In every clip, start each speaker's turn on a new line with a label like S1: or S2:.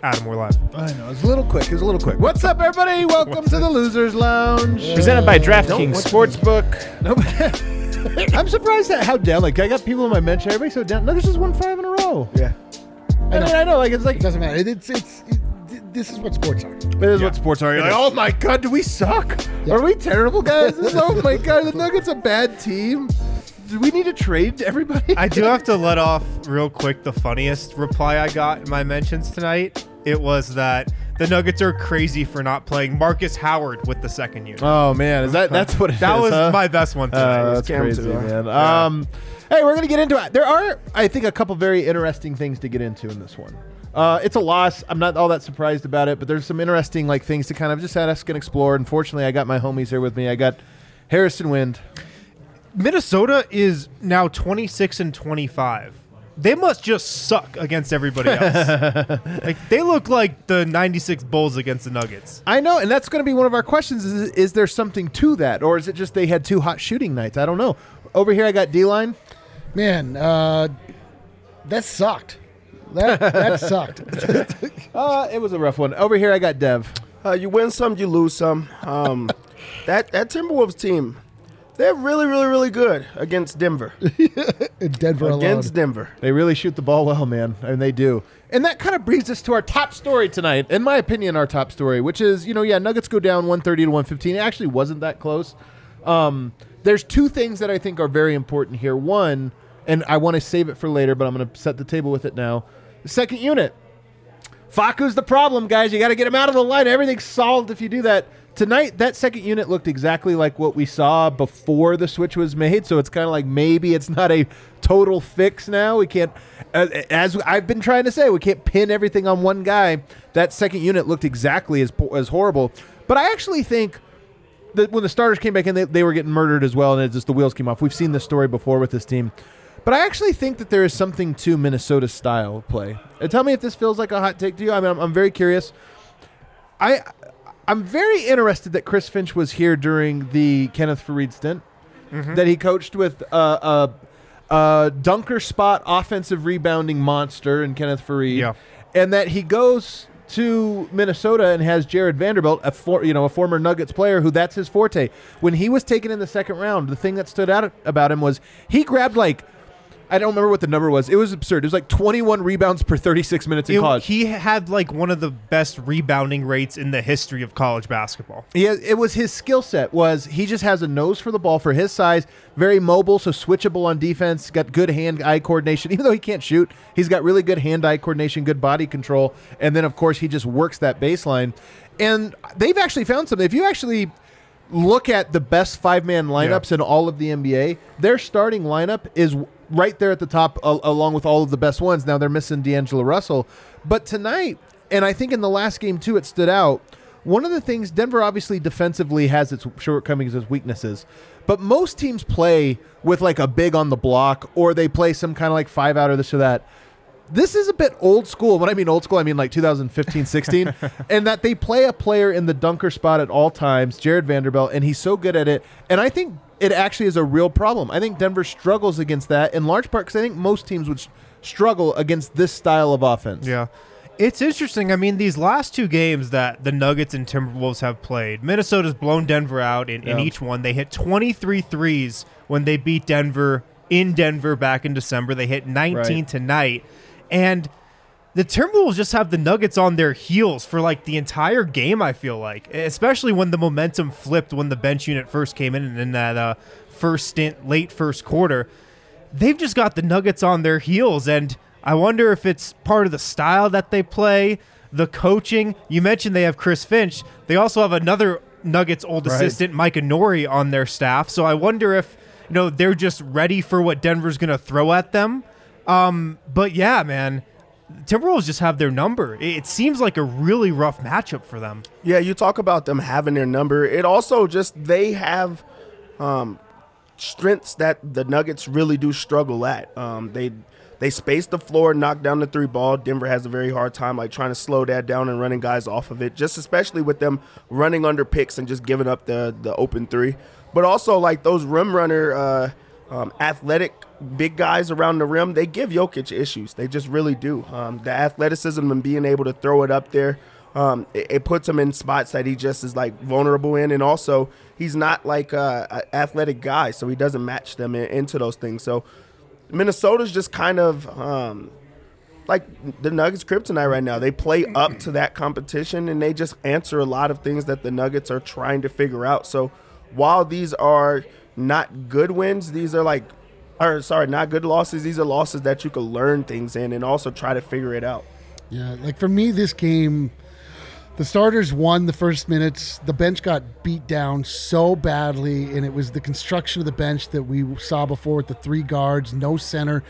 S1: Adam, we're live.
S2: I know. It's a little quick. It's a little quick. What's up, everybody? Welcome to the Losers Lounge.
S1: Presented by DraftKings Sportsbook.
S2: Nope. I'm surprised at how down. Like I got people in my mention. Everybody's so down. No, this is one five in a row.
S3: Yeah,
S2: I, mean, I know. Like it's like
S3: it doesn't matter. It, it's it's it, this is what sports are.
S2: It is what sports are. You're like, oh my god, do we suck? Are we terrible, guys? This oh my god, the Nuggets a bad team. Do we need to trade everybody?
S1: I do have to let off real quick the funniest reply I got in my mentions tonight. It was that the Nuggets are crazy for not playing Marcus Howard with the second unit.
S2: oh man, is that that's what it
S1: that
S2: is,
S1: was
S2: huh?
S1: my best one tonight.
S2: Uh, that's crazy,
S3: too,
S2: man.
S1: Yeah.
S2: Um, hey, we're gonna get into it. There are, I think, a couple very interesting things to get into in this one. Uh, it's a loss. I'm not all that surprised about it, but there's some interesting like things to kind of just ask and explore. Unfortunately, I got my homies here with me. I got Harrison Wind.
S1: Minnesota is now 26 and 25. They must just suck against everybody else. like they look like the 96 Bulls against the Nuggets.
S2: I know, and that's going to be one of our questions: is, is there something to that, or is it just they had two hot shooting nights? I don't know. Over here, I got D line.
S3: Man, uh, that sucked. That that sucked.
S2: Uh, it was a rough one. Over here, I got Dev.
S4: Uh, you win some, you lose some. Um, that that Timberwolves team, they're really, really, really good against Denver.
S3: In Denver alone.
S4: against Denver.
S2: They really shoot the ball well, man, and they do. And that kind of brings us to our top story tonight, in my opinion, our top story, which is, you know, yeah, Nuggets go down 130 to 115. It actually wasn't that close. Um, there's two things that I think are very important here. One, and I want to save it for later, but I'm going to set the table with it now. The second unit. Facu's the problem, guys. You got to get him out of the line. Everything's solved if you do that. Tonight, that second unit looked exactly like what we saw before the switch was made. So it's kind of like maybe it's not a total fix now. We can't, as I've been trying to say, we can't pin everything on one guy. That second unit looked exactly as as horrible. But I actually think that when the starters came back in, they, they were getting murdered as well, and it just the wheels came off. We've seen this story before with this team. But I actually think that there is something to Minnesota style play. And tell me if this feels like a hot take to you. I mean, I'm, I'm very curious. I I'm very interested that Chris Finch was here during the Kenneth Faried stint. Mm-hmm. That he coached with a, a, a dunker spot offensive rebounding monster in Kenneth Faried,
S1: Yeah.
S2: and that he goes to Minnesota and has Jarred Vanderbilt, a for, you know a former Nuggets player who that's his forte. When he was taken in the second round, the thing that stood out about him was he grabbed like. I don't remember what the number was. It was absurd. It was like 21 rebounds per 36 minutes in
S1: It-
S2: college.
S1: he had like one of the best rebounding rates in the history of college basketball.
S2: Yeah, it was his skill set. Was he just has a nose for the ball for his size, very mobile, so switchable on defense. Got good hand-eye coordination. Even though he can't shoot, he's got really good hand-eye coordination, good body control, and then of course he just works that baseline. And they've actually found something. If you actually look at the best five-man lineups in all of the NBA, their starting lineup is right there at the top, al- along with all of the best ones. Now they're missing D'Angelo Russell, but tonight, and I think in the last game too, it stood out. One of the things Denver obviously defensively has its shortcomings as weaknesses, but most teams play with like a big on the block or they play some kind of like five out or this or that. This is a bit old school. When I mean old school, I mean like 2015 16, and that they play a player in the dunker spot at all times, Jarred Vanderbilt, and he's so good at it. And I think it actually is a real problem. I think Denver struggles against that in large part because I think most teams would struggle against this style of offense.
S1: Yeah. It's interesting. I mean, these last two games that the Nuggets and Timberwolves have played, Minnesota's blown Denver out in, in each one. They hit 23 threes when they beat Denver in Denver back in December. They hit 19
S2: Right.
S1: tonight. And the Timberwolves just have the Nuggets on their heels for like the entire game, I feel like, especially when the momentum flipped when the bench unit first came in and in that uh, first stint, late first quarter. They've just got the Nuggets on their heels. And I wonder if it's part of the style that they play, the coaching. You mentioned they have Chris Finch, they also have another Nuggets old
S2: Right.
S1: assistant, Micah Nori, on their staff. So I wonder if, you know, they're just ready for what Denver's going to throw at them. Um, but yeah, man, Timberwolves just have their number. It, seems like a really rough matchup for them.
S4: Yeah, you talk about them having their number. It also just they have um, strengths that the Nuggets really do struggle at. Um, they they space the floor, knock down the three ball. Denver has a very hard time like trying to slow that down and running guys off of it. Just especially with them running under picks and just giving up the the open three. But also like those rim runner uh, um, athletic big guys around the rim, they give Jokic issues. They just really do. Um, the athleticism and being able to throw it up there um, it, it puts him in spots that he just is like vulnerable in, and also he's not like a, a athletic guy, so he doesn't match them in, into those things. So Minnesota's just kind of um, like the Nuggets kryptonite right now. They play up to that competition, and they just answer a lot of things that the Nuggets are trying to figure out. So while these are not good wins, these are like. Or sorry, not good losses. These are losses that you can learn things in and also try to figure it out.
S3: Yeah, like for me, this game, the starters won the first minutes. The bench got beat down so badly, and it was the construction of the bench that we saw before with the three guards, no center.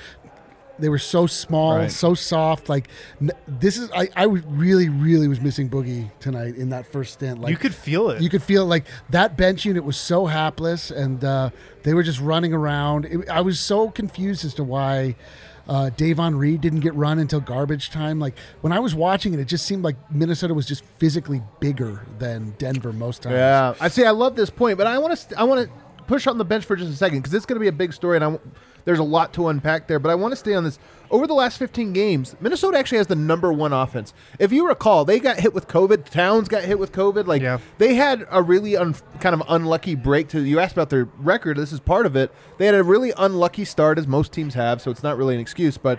S3: They were so small,
S2: Right.
S3: so soft. Like n- this is, I, I really, really was missing Boogie tonight in that first stint. Like
S1: you could feel it.
S3: you could feel like that bench unit was so hapless, and uh, they were just running around. It, I was so confused as to why uh, Davon Reed didn't get run until garbage time. Like when I was watching it, it just seemed like Minnesota was just physically bigger than Denver most times.
S2: Yeah, I see. I love this point, but I want to. I want to push on the bench for just a second because it's going to be a big story, and I, w- there's a lot to unpack there. But I want to stay on this. Over the last 15 games, Minnesota actually has the number one offense. If you recall, they got hit with COVID. Towns got hit with COVID. Like
S1: Yeah.
S2: they had a really un, kind of unlucky break. To you asked about their record. This is part of it. They had a really unlucky start, as most teams have. So it's not really an excuse, but.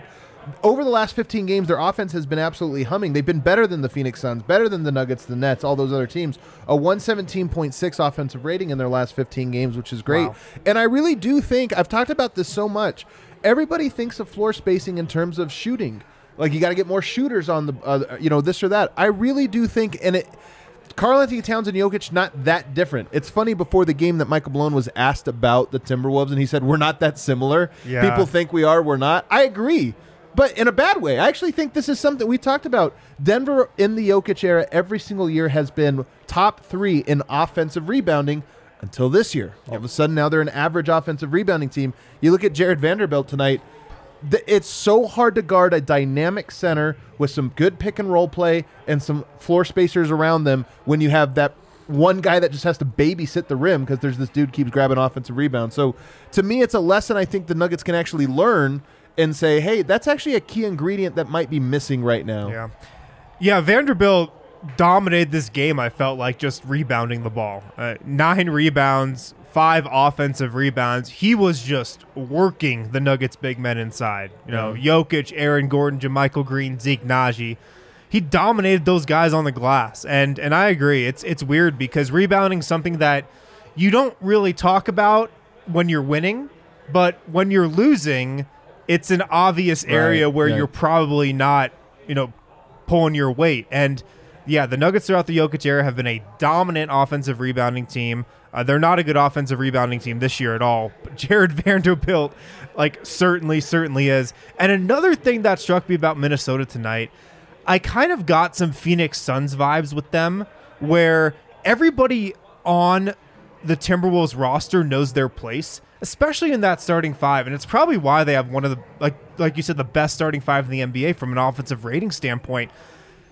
S2: Over the last 15 games, their offense has been absolutely humming. They've been better than the Phoenix Suns, better than the Nuggets, the Nets, all those other teams. A 117.6 offensive rating in their last 15 games, which is great.
S1: Wow.
S2: And I really do think, I've talked about this so much. Everybody thinks of floor spacing in terms of shooting. Like you got to get more shooters on the, uh, you know, this or that. I really do think, and it, Karl-Anthony Towns and Jokic not that different. It's funny before the game that Michael Malone was asked about the Timberwolves, and he said we're not that similar.
S1: Yeah.
S2: People think we are, we're not. I agree, but in a bad way. I actually think this is something we talked about. Denver in the Jokic era every single year has been top three in offensive rebounding until this year. All of a sudden, now they're an average offensive rebounding team. You look at Jarred Vanderbilt tonight. It's so hard to guard a dynamic center with some good pick and roll play and some floor spacers around them when you have that one guy that just has to babysit the rim because there's this dude keeps grabbing offensive rebounds. So to me, it's a lesson I think the Nuggets can actually learn and say, hey, that's actually a key ingredient that might be missing right now.
S1: Yeah. Yeah, Vanderbilt dominated this game, I felt like, just rebounding the ball. Uh, nine rebounds, five offensive rebounds. He was just working the Nuggets big men inside. You know, Jokic, Aaron Gordon, JaMychal Green, Zeke Nnaji. He dominated those guys on the glass. And and I agree. It's it's weird because rebounding something that you don't really talk about when you're winning, but when you're losing, it's an obvious area
S2: Right,
S1: where you're probably not, you know, pulling your weight. And yeah, the Nuggets throughout the Jokic era have been a dominant offensive rebounding team. Uh, they're not a good offensive rebounding team this year at all. But Jarred Vanderbilt, like, certainly, certainly is. And another thing that struck me about Minnesota tonight, I kind of got some Phoenix Suns vibes with them where everybody on the Timberwolves roster knows their place, especially in that starting five, and it's probably why they have one of the like like you said the best starting five in the NBA from an offensive rating standpoint.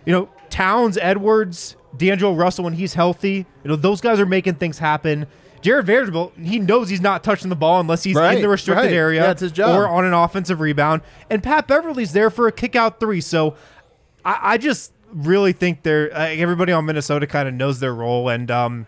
S1: You know, Towns, Edwards, D'Angelo Russell when he's healthy, you know those guys are making things happen. Jarred Vanderbilt, he knows he's not touching the ball unless he's in the restricted
S2: right.
S1: area
S2: Yeah, his job.
S1: or on an offensive rebound. And Pat Beverley's there for a kick out three. So I, I just really think they're uh, everybody on Minnesota kind of knows their role, and um,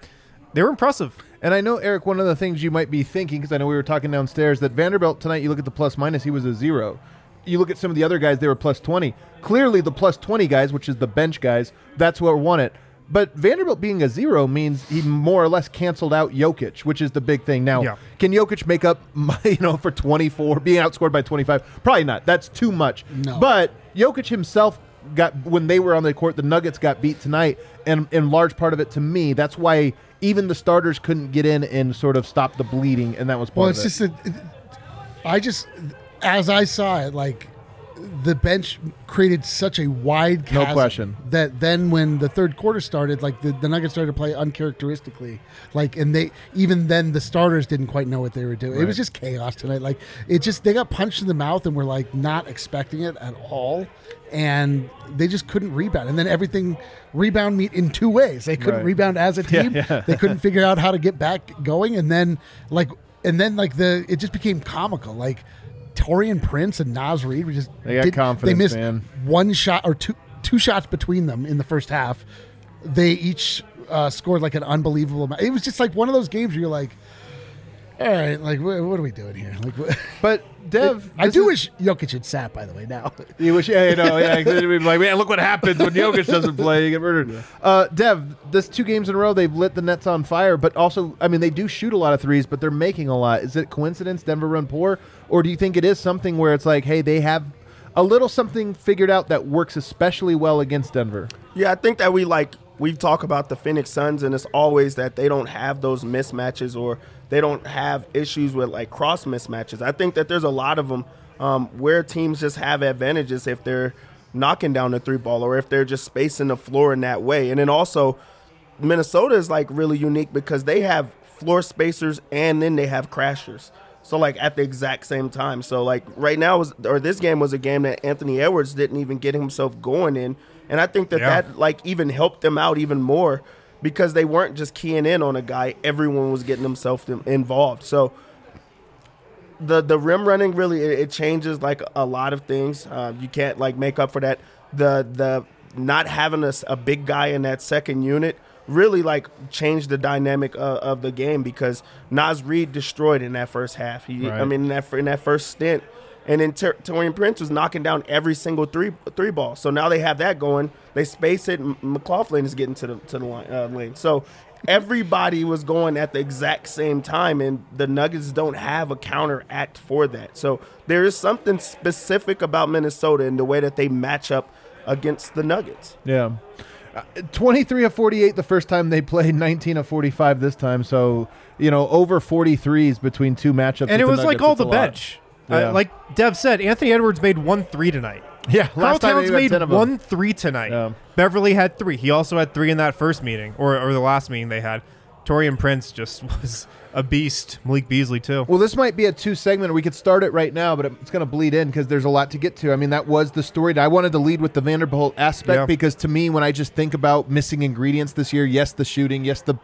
S1: they were impressive.
S2: And I know Eric, one of the things you might be thinking because I know we were talking downstairs that Vanderbilt tonight. You look at the plus minus, he was a zero. You look at some of the other guys; they were plus twenty. Clearly, the plus twenty guys, which is the bench guys, that's what won it. But Vanderbilt being a zero means he more or less canceled out Jokic, which is the big thing. Now,
S1: Yeah.
S2: can Jokic make up, you know, for 24, being outscored by 25? Probably not. That's too much.
S3: No.
S2: But Jokic himself got, when they were on the court, the Nuggets got beat tonight. And in large part of it, to me, that's why even the starters couldn't get in and sort of stop the bleeding. And that was part
S3: Well,
S2: of
S3: it's
S2: it.
S3: just that I just, as I saw it, like the bench created such a wide
S2: No question.
S3: that then when the third quarter started, like the, the Nuggets started to play uncharacteristically, like and they even then the starters didn't quite know what they were doing. It was just chaos tonight. Like it just they got punched in the mouth and were like not expecting it at all. And they just couldn't rebound. And then everything rebound meet in two ways. They couldn't
S2: Right.
S3: rebound as a team.
S2: yeah.
S3: They couldn't figure out how to get back going. And then like and then like the it just became comical. Like Taurean Prince and Naz Reid were just
S2: They got
S3: They
S2: confidence,
S3: missed
S2: man.
S3: one shot or two two shots between them in the first half. They each uh, scored like an unbelievable amount. It was just like one of those games where you're like, all right, like what, what are we doing here? Like, what?
S2: but Dev,
S3: I
S2: this
S3: do
S2: is-
S3: wish Jokic had sat. By the way, now
S2: You wish, yeah, you know, yeah. 'cause we'd be like, man, look what happens when Jokic doesn't play. You get murdered. Uh, Dev, this two games in a row, they've lit the Nets on fire. But also, I mean, they do shoot a lot of threes, but they're making a lot. Is it coincidence Denver run poor, or do you think it is something where it's like, hey, they have a little something figured out that works especially well against Denver?
S4: Yeah, I think that we like we talk about the Phoenix Suns, and it's always that they don't have those mismatches or they don't have issues with like cross mismatches. I think that there's a lot of them um, where teams just have advantages if they're knocking down the three ball or if they're just spacing the floor in that way. And then also, Minnesota is like really unique because they have floor spacers and then they have crashers. So like at the exact same time. So like right now was or this game was a game that Anthony Edwards didn't even get himself going in, and I think that
S1: Yeah.
S4: that like even helped them out even more because they weren't just keying in on a guy. Everyone was getting themselves involved. So the the rim running really it, it changes like a lot of things. Uh, you can't like make up for that. The the not having a big guy in that second unit really like changed the dynamic of, of the game because Naz Reid destroyed in that first half. He, I mean, in that in that first stint, and then Ter- Taurean Prince was knocking down every single three three ball. So now they have that going. They space it. and McLaughlin is getting to the to the line, uh, lane. So everybody was going at the exact same time, and the Nuggets don't have a counteract for that. So there is something specific about Minnesota and the way that they match up against the Nuggets.
S2: Yeah. Uh, 23 of 48 the first time they played, 19 of 45 this time. So, you know, over 43s between two matchups.
S1: and it
S2: the
S1: was like all the
S2: bench. lot.
S1: Bench.
S2: Yeah.
S1: Uh, like Dev said, Anthony Edwards made one three tonight.
S2: Yeah,
S1: Carl
S2: last
S1: Towns made
S2: 10 of them.
S1: one three tonight.
S2: Yeah.
S1: Beverley had three. He also had three in that first meeting, or, or the last meeting they had. Taurean Prince just was a beast. Malik Beasley too.
S2: Well, this might be a two segment. We could start it right now, but it's going to bleed in because there's a lot to get to. I mean, that was the story. I wanted to lead with the Vanderbilt aspect
S1: Yeah.
S2: because to me, when I just think about missing ingredients this year, yes, the shooting, yes, the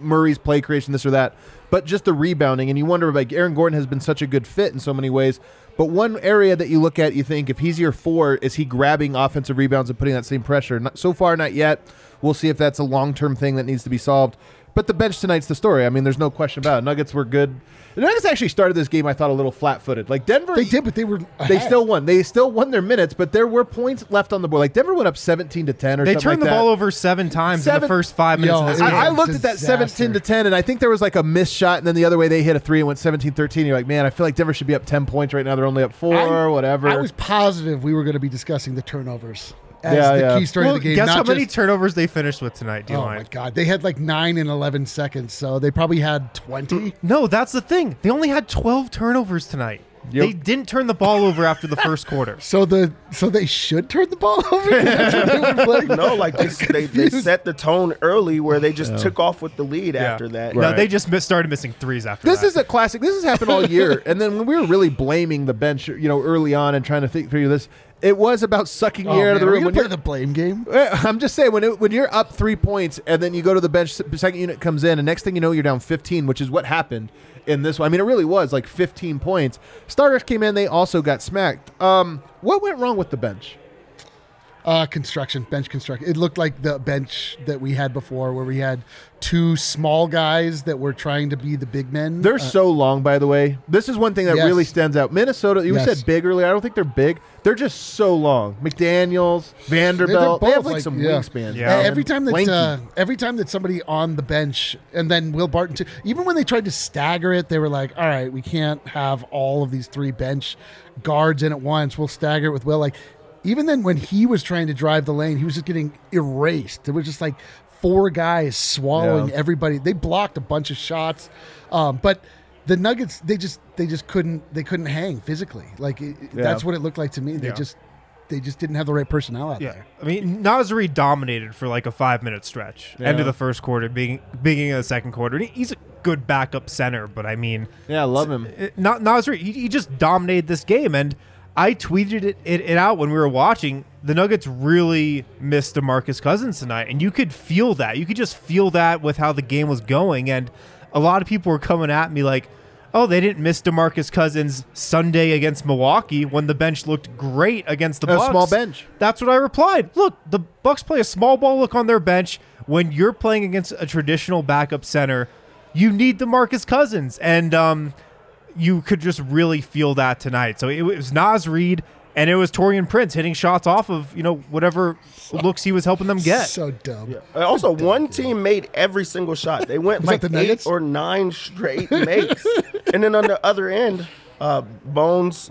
S2: Murray's play creation, this or that, but just the rebounding. And you wonder, like, Aaron Gordon has been such a good fit in so many ways. But one area that you look at, you think, if he's your four, is he grabbing offensive rebounds and putting that same pressure? Not, so far, not yet. We'll see if that's a long term thing that needs to be solved. But the bench tonight's the story. I mean, there's no question about it. Nuggets were good. The Nuggets actually started this game, I thought, a little flat footed. Like Denver,
S3: they did, but they were
S2: they still won. They still won their minutes, but there were points left on the board. Like Denver went up 17 to 10 or
S1: They
S2: something
S1: turned
S2: like
S1: the
S2: that.
S1: ball over seven times in the first five minutes
S3: Yo,
S1: of this game.
S2: I, I looked at that
S3: Disaster.
S2: 17 to 10, and I think there was like a missed shot, and then the other way they hit a three and went 17 13. You're like, man, I feel like Denver should be up 10 points right now. They're only up four,
S3: I-
S2: whatever.
S3: I was positive we were going to be discussing the turnovers as
S2: Yeah,
S3: the
S2: yeah.
S3: key story
S1: well,
S3: of the game.
S1: guess
S3: not
S1: how many turnovers they finished with tonight, do
S3: Oh
S1: D-line?
S3: my god, they had like nine and eleven seconds, so they probably had twenty.
S1: Mm, no, that's the thing. They only had 12 turnovers tonight.
S2: Yep.
S1: They didn't turn the ball over after the first quarter.
S3: So the so they should turn the ball over. They?
S4: No, like they, they, they set the tone early where they just took off with the lead after that.
S1: No,
S2: Right.
S1: they just miss, started missing threes after that.
S2: This
S1: that.
S2: is a classic. This has happened all year. and then when we were really blaming the bench, you know, early on and trying to think through this, it was about sucking
S3: Oh,
S2: the air out of the room. When
S3: play
S2: you're,
S3: the blame game.
S2: I'm just saying when it, when you're up three points and then you go to the bench, second unit comes in, and next thing you know you're down 15, which is what happened in this one. I mean, it really was like 15 points. Starters came in, they also got smacked. Um, what went wrong with the bench?
S3: Uh, construction, bench construction. It looked like the bench that we had before, where we had two small guys that were trying to be the big men.
S2: They're
S3: Uh,
S2: so long, by the way. This is one thing that
S3: Yes.
S2: really stands out. Minnesota, you
S3: Yes.
S2: said big earlier. I don't think they're big. They're just so long. McDaniels, Vanderbilt, they
S3: both
S2: have like,
S3: like-
S2: some
S3: yeah.
S2: wingspans.
S1: Yeah.
S3: Every time that uh, every time that somebody on the bench and then Will Barton too, even when they tried to stagger it, they were like, "All right, we can't have all of these three bench guards in at once. We'll stagger it with Will." Like even then, when he was trying to drive the lane, he was just getting erased. It was just like four guys swallowing
S2: Yeah.
S3: everybody. They blocked a bunch of shots, um, but. The Nuggets, they just they just couldn't they couldn't hang physically. Like it,
S2: Yeah.
S3: that's what it looked like to me. They
S1: Yeah.
S3: just they just didn't have the right personnel out
S1: Yeah,
S3: there.
S1: I mean Naz Reid dominated for like a five minute stretch. End of the first quarter, beginning beginning of the second quarter. And He's a good backup center, but I mean,
S2: Yeah, I love him.
S1: it- not Naz Reid. He, he just dominated this game, and I tweeted it, it, it out when we were watching. The Nuggets really missed DeMarcus Cousins tonight, and you could feel that. You could just feel that with how the game was going, and a lot of people were coming at me like. Oh, they didn't miss DeMarcus Cousins Sunday against Milwaukee when the bench looked great against the
S2: A
S1: Bucks.
S2: small bench.
S1: That's what I replied. Look, the Bucks play a small ball look on their bench when you're playing against a traditional backup center. You need DeMarcus Cousins, and um, you could just really feel that tonight. So it was Naz Reid and it was Taurean Prince hitting shots off of you know whatever looks he was helping them get.
S3: So dumb.
S4: Uh, Also, one team made every single shot. They went like
S3: the
S4: eight
S3: Nuggets?
S4: or nine straight makes, and then on the other end, uh, Bones,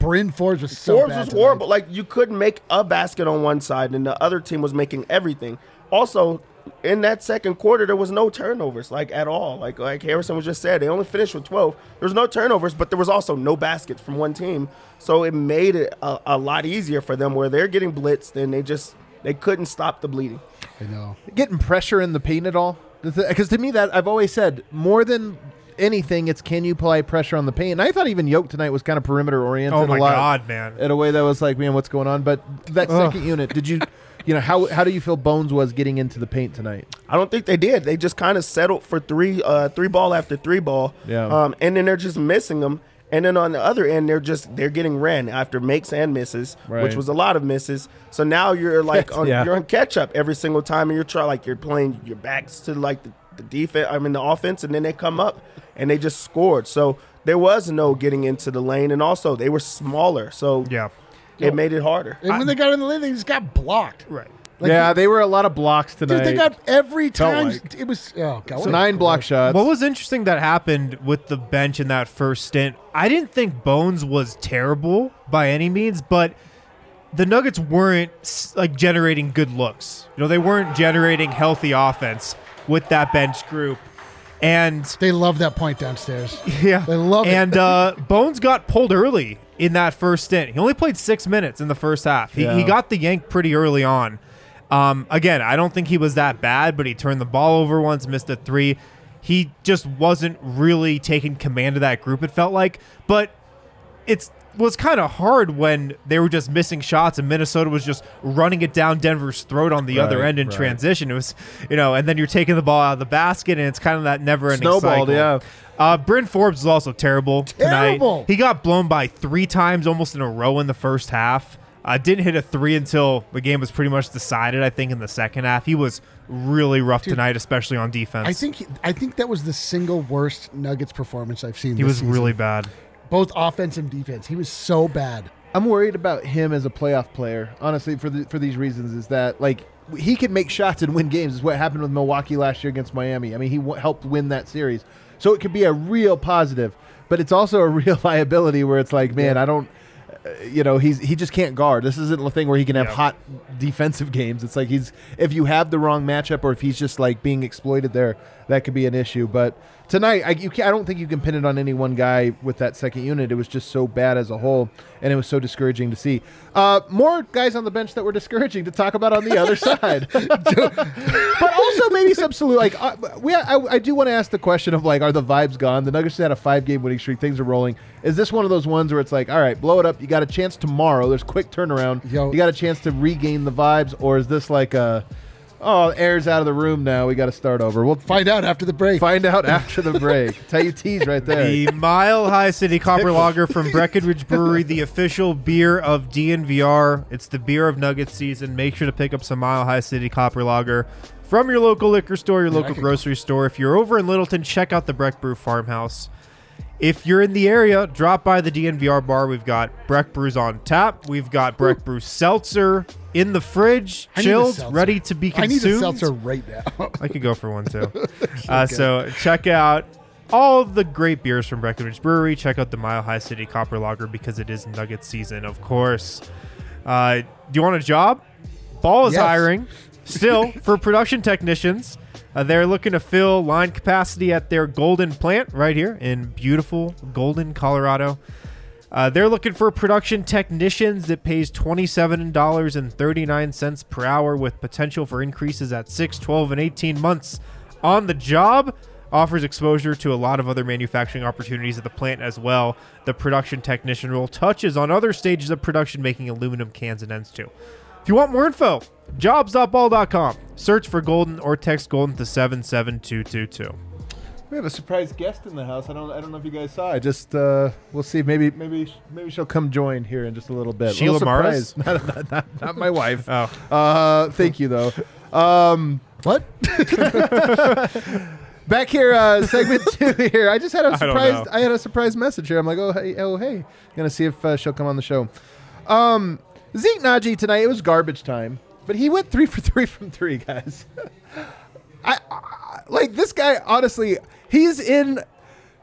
S3: Bryn Forbes was so
S4: Forbes
S3: bad
S4: was
S3: tonight.
S4: horrible. Like you couldn't make a basket on one side, and the other team was making everything. Also, in that second quarter, there was no turnovers, like at all. Like like Harrison was just said, they only finished with twelve. There was no turnovers, but there was also no baskets from one team. So it made it a, a lot easier for them, where they're getting blitzed, and they just they couldn't stop the bleeding.
S3: I know.
S2: Getting pressure in the paint at all? Because to me, that I've always said more than anything, it's can you apply pressure on the paint? And I thought even Yoke tonight was kind of perimeter oriented.
S1: Oh my
S2: a lot,
S1: God, man.
S2: In a way that was like, man, what's going on? But that second unit, did you, you know, how how do you feel Bones was getting into the paint tonight?
S4: I don't think they did. They just kind of settled for three, uh, three ball after three ball.
S2: Yeah.
S4: Um, and then they're just missing them. And then on the other end, they're just they're getting ran after makes and misses,
S2: Right.
S4: which was a lot of misses. So now you're like on,
S2: Yeah.
S4: you're on catch up every single time, and you're trying like you're playing your backs to like the, the defense. I mean the offense, and then they come up and they just scored. So there was no getting into the lane, and also they were smaller, so
S1: Yeah,
S4: it made it harder.
S3: And when they got in the lane, they just got blocked.
S1: right.
S3: Like,
S2: yeah, they were a lot of blocks tonight.
S3: Dude, they got every
S2: Felt
S3: time.
S2: like.
S3: It was oh god, what
S2: So
S3: a
S2: nine block
S3: gross-
S2: shots.
S1: What was interesting that happened with the bench in that first stint, I didn't think Bones was terrible by any means, but the Nuggets weren't s- like generating good looks. You know, they weren't generating healthy offense with that bench group. And
S3: They love that point downstairs.
S1: yeah,
S3: They love it.
S1: And uh, Bones got pulled early in that first stint. He only played six minutes in the first half. He, he got the yank pretty early on. Um, again, I don't think he was that bad, but he turned the ball over once, missed a three. He just wasn't really taking command of that group. It felt like, but it's was kind of hard when they were just missing shots and Minnesota was just running it down Denver's throat on the other end in
S2: right.
S1: transition. It was, you know, and then you're taking the ball out of the basket and it's kind of that never-ending
S2: Snowballed,
S1: cycle.
S2: yeah.
S1: Uh, Bryn Forbes is also terrible
S3: Terrible.
S1: tonight. He got blown by three times almost in a row in the first half. Uh, didn't hit a three until the game was pretty much decided. I think in the second half, he was really rough tonight, especially on defense.
S3: I think he- I think that was the single worst Nuggets performance I've seen.
S1: he
S3: this
S1: was
S3: season.
S1: really bad.
S3: both offense and defense. He was so bad.
S2: I'm worried about him as a playoff player. Honestly, for the, for these reasons, is that like he can make shots and win games. Is what happened with Milwaukee last year against Miami. I mean, he w- helped win that series, so it could be a real positive. But it's also a real liability where it's like, man, I don't. uh, You know, he's he just can't guard. This isn't a thing where he can have
S1: Yeah.
S2: hot defensive games. It's like he's if you have the wrong matchup or if he's just like being exploited there, that could be an issue. But tonight, I, you I don't think you can pin it on any one guy with that second unit. It was just so bad as a whole, and it was so discouraging to see. Uh, more guys on the bench that were discouraging to talk about on the other side, but also maybe some salute. Like uh, we, I, I do want to ask the question of like, are the vibes gone? The Nuggets had a five-game winning streak. Things are rolling. Is this one of those ones where it's like, all right, blow it up. You got a chance tomorrow. There's quick turnaround.
S3: Yo.
S2: you got a chance to regain the vibes, or is this like a Oh, air's out of the room now. We got to start over. We'll
S3: Find out after the break.
S2: find out after the break. Tell you tease right there.
S1: The Mile High City Copper Lager from Breckenridge Brewery, the official beer of DNVR. It's the beer of Nuggets season. Make sure to pick up some Mile High City Copper Lager from your local liquor store, your local grocery store. If you're over in Littleton, check out the Breck Brew Farmhouse. If you're in the area, drop by the DNVR bar. We've got Breck Brews on tap. We've got Breck Brew Seltzer in the fridge,
S3: I
S1: chilled, ready to be consumed.
S3: I need a seltzer right now.
S1: I could go for one too. uh, so check out all the great beers from Breckenridge Brewery. Check out the Mile High City Copper Lager because it is Nugget season, of course. Uh, do you want a job? Ball is
S3: Yes.
S1: hiring still for production technicians. Uh, they're looking to fill line capacity at their Golden plant right here in beautiful Golden, Colorado. Uh, they're looking for production technicians that pays $27.39 per hour with potential for increases at 6, 12, and 18 months on the job. Offers exposure to a lot of other manufacturing opportunities at the plant as well. The production technician role touches on other stages of production, making aluminum cans and ends too. If you want more info, jobs.ball.com. Search for Golden or text Golden to 77222.
S2: We have a surprise guest in the house. I don't. I don't know if you guys saw. I just. Uh, we'll see. Maybe. Maybe. Maybe she'll come join here in just a little bit.
S1: Sheila
S2: Little
S1: Maris?
S2: surprise. not, not, not, not my wife.
S1: Oh.
S2: Uh, thank you though. Um,
S3: what?
S2: back here, uh, segment two here. I just had a surprise.
S1: know.
S2: I, had a surprise message here. I'm like, oh hey, oh hey, gonna see if uh, she'll come on the show. Um, Zeke Nnaji tonight. It was garbage time, but he went three for three from three, guys. I, I like this guy. Honestly, he's in.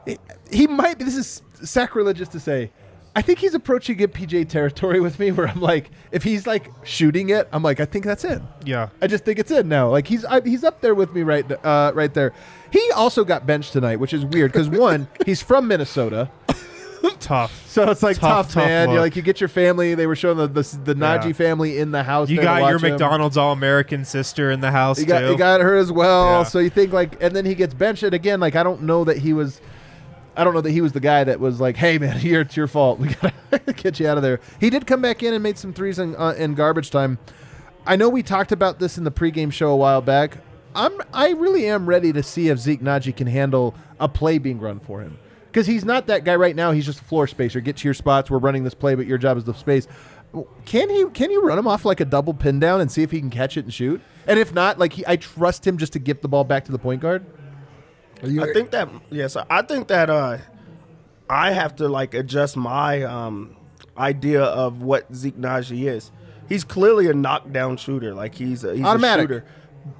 S2: He, he might. This is sacrilegious to say. I think he's approaching good PJ territory with me, where I'm like, if he's like shooting it, I'm like, I think that's in.
S1: Yeah.
S2: I just think it's in now. Like he's I, he's up there with me right uh, right there. He also got benched tonight, which is weird because one, he's from Minnesota,
S1: Tough.
S2: so it's like
S1: Tough,
S2: tough,
S1: tough
S2: man.
S1: look.
S2: You're like you get your family. They were showing the the, the Nnaji
S1: Yeah.
S2: family in the house.
S1: You got your
S2: him.
S1: McDonald's All American sister in the house
S2: You got
S1: too.
S2: you got her as well.
S1: Yeah.
S2: So you think like, and then he gets benched and again. Like I don't know that he was. I don't know that he was the guy that was like, "Hey man, here it's your fault. We gotta get you out of there." He did come back in and made some threes in, uh, in garbage time. I know we talked about this in the pregame show a while back. I'm I really am ready to see if Zeke Nnaji can handle a play being run for him because he's not that guy right now. He's just a floor spacer. Get to your spots. We're running this play, but your job is the space. Can he? Can you run him off like a double pin down and see if he can catch it and shoot? And if not, like he, I trust him just to give the ball back to the point guard.
S3: You-
S4: I think that yes, I think that uh, I have to like adjust my um, idea of what Zeke Nnaji is. He's clearly a knockdown shooter, like he's a, he's
S2: Automatic.
S4: a shooter.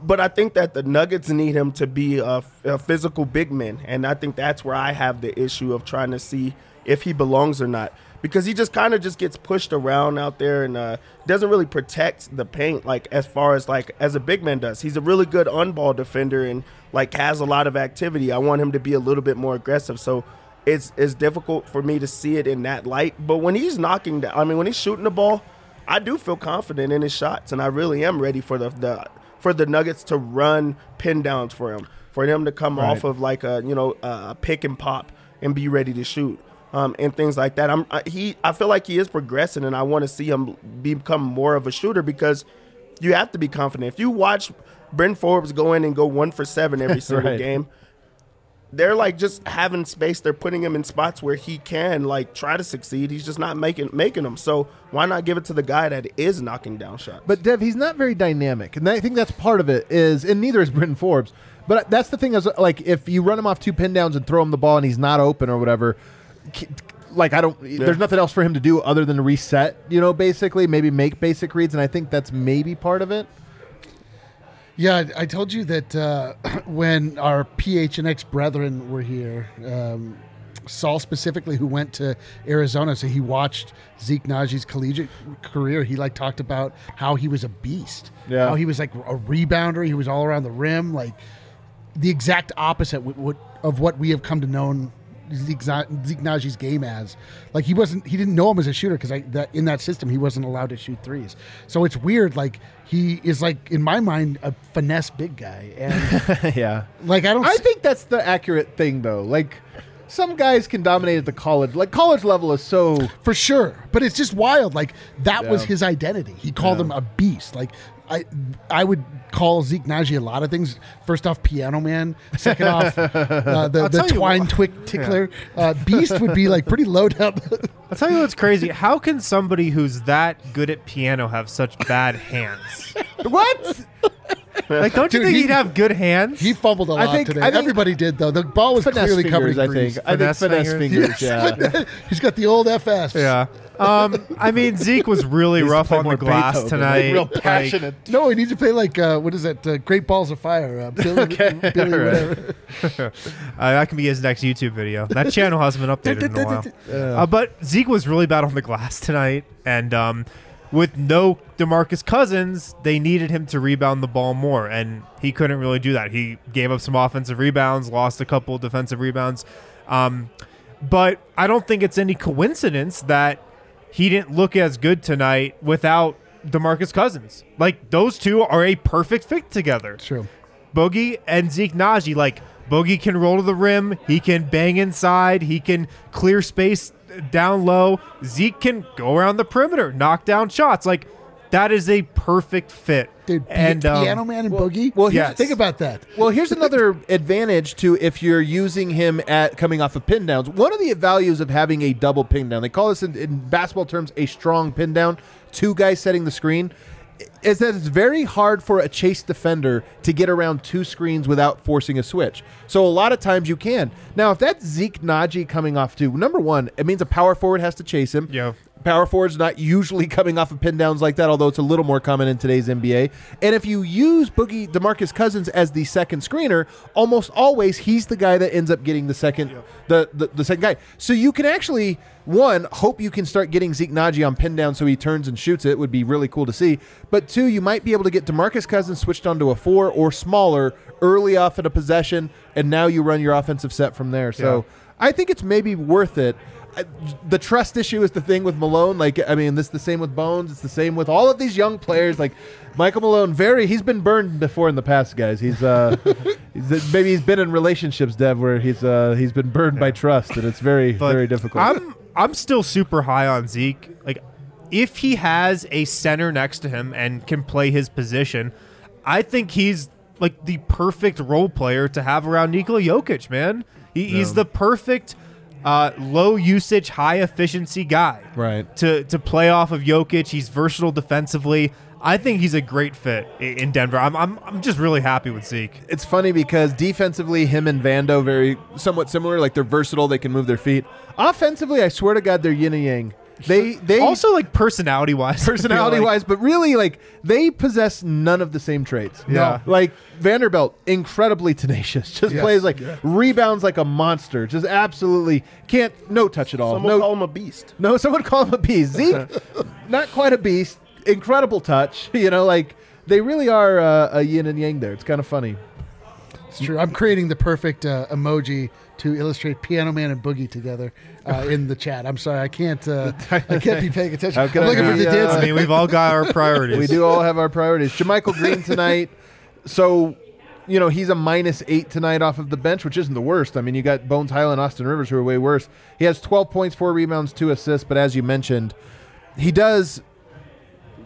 S4: But I think that the Nuggets need him to be a, a physical big man, and I think that's where I have the issue of trying to see if he belongs or not, because he just kind of just gets pushed around out there and uh, doesn't really protect the paint like as far as like as a big man does. He's a really good on-ball defender and like has a lot of activity. I want him to be a little bit more aggressive, so it's it's difficult for me to see it in that light. But when he's knocking down, I mean, when he's shooting the ball, I do feel confident in his shots, and I really am ready for the, the for the Nuggets to run pin downs for him, for them to come off of like a you know a pick and pop and be ready to shoot. Um, and things like that. I'm I, he. I feel like he is progressing, and I want to see him become more of a shooter because you have to be confident. If you watch Bryn Forbes go in and go one for seven every single
S2: Right.
S4: game, they're like just having space. They're putting him in spots where he can like try to succeed. He's just not making making them. So why not give it to the guy that is knocking down shots?
S2: But Dev, he's not very dynamic, and I think that's part of it. Is and neither is Britton Forbes. But that's the thing is like if you run him off two pin downs and throw him the ball and he's not open or whatever, like I don't. There's nothing else for him to do other than reset. You know, basically maybe make basic reads, and I think that's maybe part of it.
S3: Yeah, I I told you that uh, when our PH and PHNX brethren were here, um, Saul specifically, who went to Arizona, so he watched Zeke Nnaji's collegiate career. He like talked about how he was a beast.
S2: Yeah.
S3: how he was like a rebounder. He was all around the rim, like the exact opposite w- w- of what we have come to know Zeke Zeke game as. Like he wasn't, he didn't know him as a shooter because that in that system he wasn't allowed to shoot threes. So it's weird. Like he is like in my mind a finesse big guy, and
S2: yeah.
S3: like I don't.
S2: I
S3: s-
S2: think that's the accurate thing, though. Like some guys can dominate at the college. Like college level is so.
S3: for sure, but it's just wild. Like that was his identity. He called
S2: Yeah.
S3: him a beast. Like I I would call Zeke Nnaji a lot of things. First off, Piano Man. Second off, uh, the, the Twine Twick Tickler. Uh, Beast would be like pretty low down.
S1: I'll tell you what's crazy. How can somebody who's that good at piano have such bad hands?
S2: What?
S1: Like, don't you
S3: Dude,
S1: think
S3: he-
S1: he'd have good hands?
S3: he fumbled a lot
S2: think-
S3: today.
S2: I think-
S3: Everybody did though. The ball was
S2: finesse
S3: clearly covered in
S2: I
S3: grease.
S2: think. I think
S1: Finesse
S2: finesse
S1: fingers?
S2: fingers. Yeah.
S3: He's got the old FS.
S1: yeah. Um, I mean, Zeke was really
S2: Needs
S1: rough on the
S2: more
S1: glass
S2: Beethoven,
S1: tonight.
S2: like real
S1: Like,
S2: passionate.
S3: No, he needs to play like uh, what is that? Uh, Great Balls of Fire. Uh, Billy, Billy whatever.
S1: uh, that can be his next YouTube video. That channel hasn't been updated in a while. Uh, but Zeke was really bad on the glass tonight, and um, with no Demarcus Cousins, they needed him to rebound the ball more, and he couldn't really do that. He gave up some offensive rebounds, lost a couple defensive rebounds, um, but I don't think it's any coincidence that he didn't look as good tonight without Demarcus Cousins. Like those two are a perfect fit together.
S3: True.
S1: Boogie and Zeke Nnaji, Like Boogie can roll to the rim, he can bang inside, he can clear space down low. Zeke can go around the perimeter, knock down shots. Like that is a perfect fit.
S3: Dude,
S1: and um,
S3: Piano Man and Boogie.
S2: well,
S1: here's-
S3: think about that.
S2: Well, here's another advantage to if you're using him at coming off of pin downs. One of the values of having a double pin down, they call this in, in basketball terms a strong pin down, two guys setting the screen, is that it's very hard for a chase defender to get around two screens without forcing a switch. So a lot of times you can. Now, if that's Zeke Nnaji coming off two, number one, it means a power forward has to chase him.
S1: Yeah.
S2: Power forward's not usually coming off of pin downs like that, although it's a little more common in today's NBA. And if you use Boogie DeMarcus Cousins as the second screener, almost always he's the guy that ends up getting the second the, the the second guy. So you can actually one hope you can start getting Zeke Nnaji on pin down so he turns and shoots it would be really cool to see. But two, you might be able to get DeMarcus Cousins switched onto a four or smaller early off at a possession, and now you run your offensive set from there. So I think it's maybe worth it. The trust issue is the thing with Malone. Like, I mean, this is the same with Bones. It's the same with all of these young players. Like Michael Malone, very he's been burned before in the past, guys. He's uh, he's, maybe he's been in relationships, Dev, where he's uh, he's been burned by trust, and it's very
S1: But
S2: very difficult.
S1: I'm I'm still super high on Zeke. Like if he has a center next to him and can play his position, I think he's like the perfect role player to have around Nikola Jokic, man. He, He's the perfect uh, low usage, high efficiency guy.
S2: Right.
S1: To to play off of Jokic. He's versatile defensively. I think he's a great fit in Denver. I'm, I'm, I'm just really happy with Zeke.
S2: it's funny because defensively, him and Vando very somewhat similar. Like they're versatile, they can move their feet. Offensively, I swear to God, they're yin and yang. They they
S1: Also, like personality wise,
S2: personality wise, but really like they possess none of the same traits.
S1: Yeah.
S2: Like Vanderbilt, incredibly tenacious. Just
S3: Yes.
S2: plays like rebounds like a monster. Just absolutely can't no touch at all.
S4: Someone
S2: no,
S4: call him a beast.
S2: no, someone call him a beast. Zeke, not quite a beast. Incredible touch. You know, like they really are uh, a yin and yang there. It's kind of funny.
S3: It's true. I'm creating the perfect uh, emoji to illustrate Piano Man and Boogie together uh, in the chat. I'm sorry, I can't. Uh, I can't be paying attention. I'm looking for the
S2: uh,
S3: dance.
S1: I mean, we've all got our priorities.
S2: We do all have our priorities. JaMychal Green tonight. So, you know, he's a minus eight tonight off of the bench, which isn't the worst. I mean, you got Bones Hyland, Austin Rivers, who are way worse. He has 12 points, four rebounds, two assists. But as you mentioned, he does.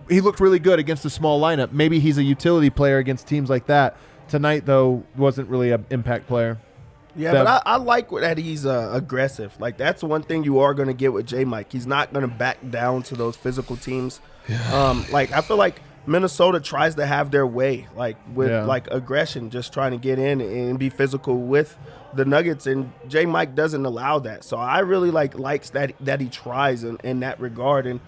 S2: He looked really good against a small lineup. Maybe he's a utility player against teams like that. Tonight, though, wasn't really an impact player.
S4: Yeah,
S2: That-
S4: but I, I like that he's uh, aggressive. Like that's one thing you are going to get with J. Mike. He's not going to back down to those physical teams. Um, like I feel like Minnesota tries to have their way, like with
S2: Yeah.
S4: like aggression, just trying to get in and be physical with the Nuggets, and J. Mike doesn't allow that. So I really like likes that that he tries in, in that regard, and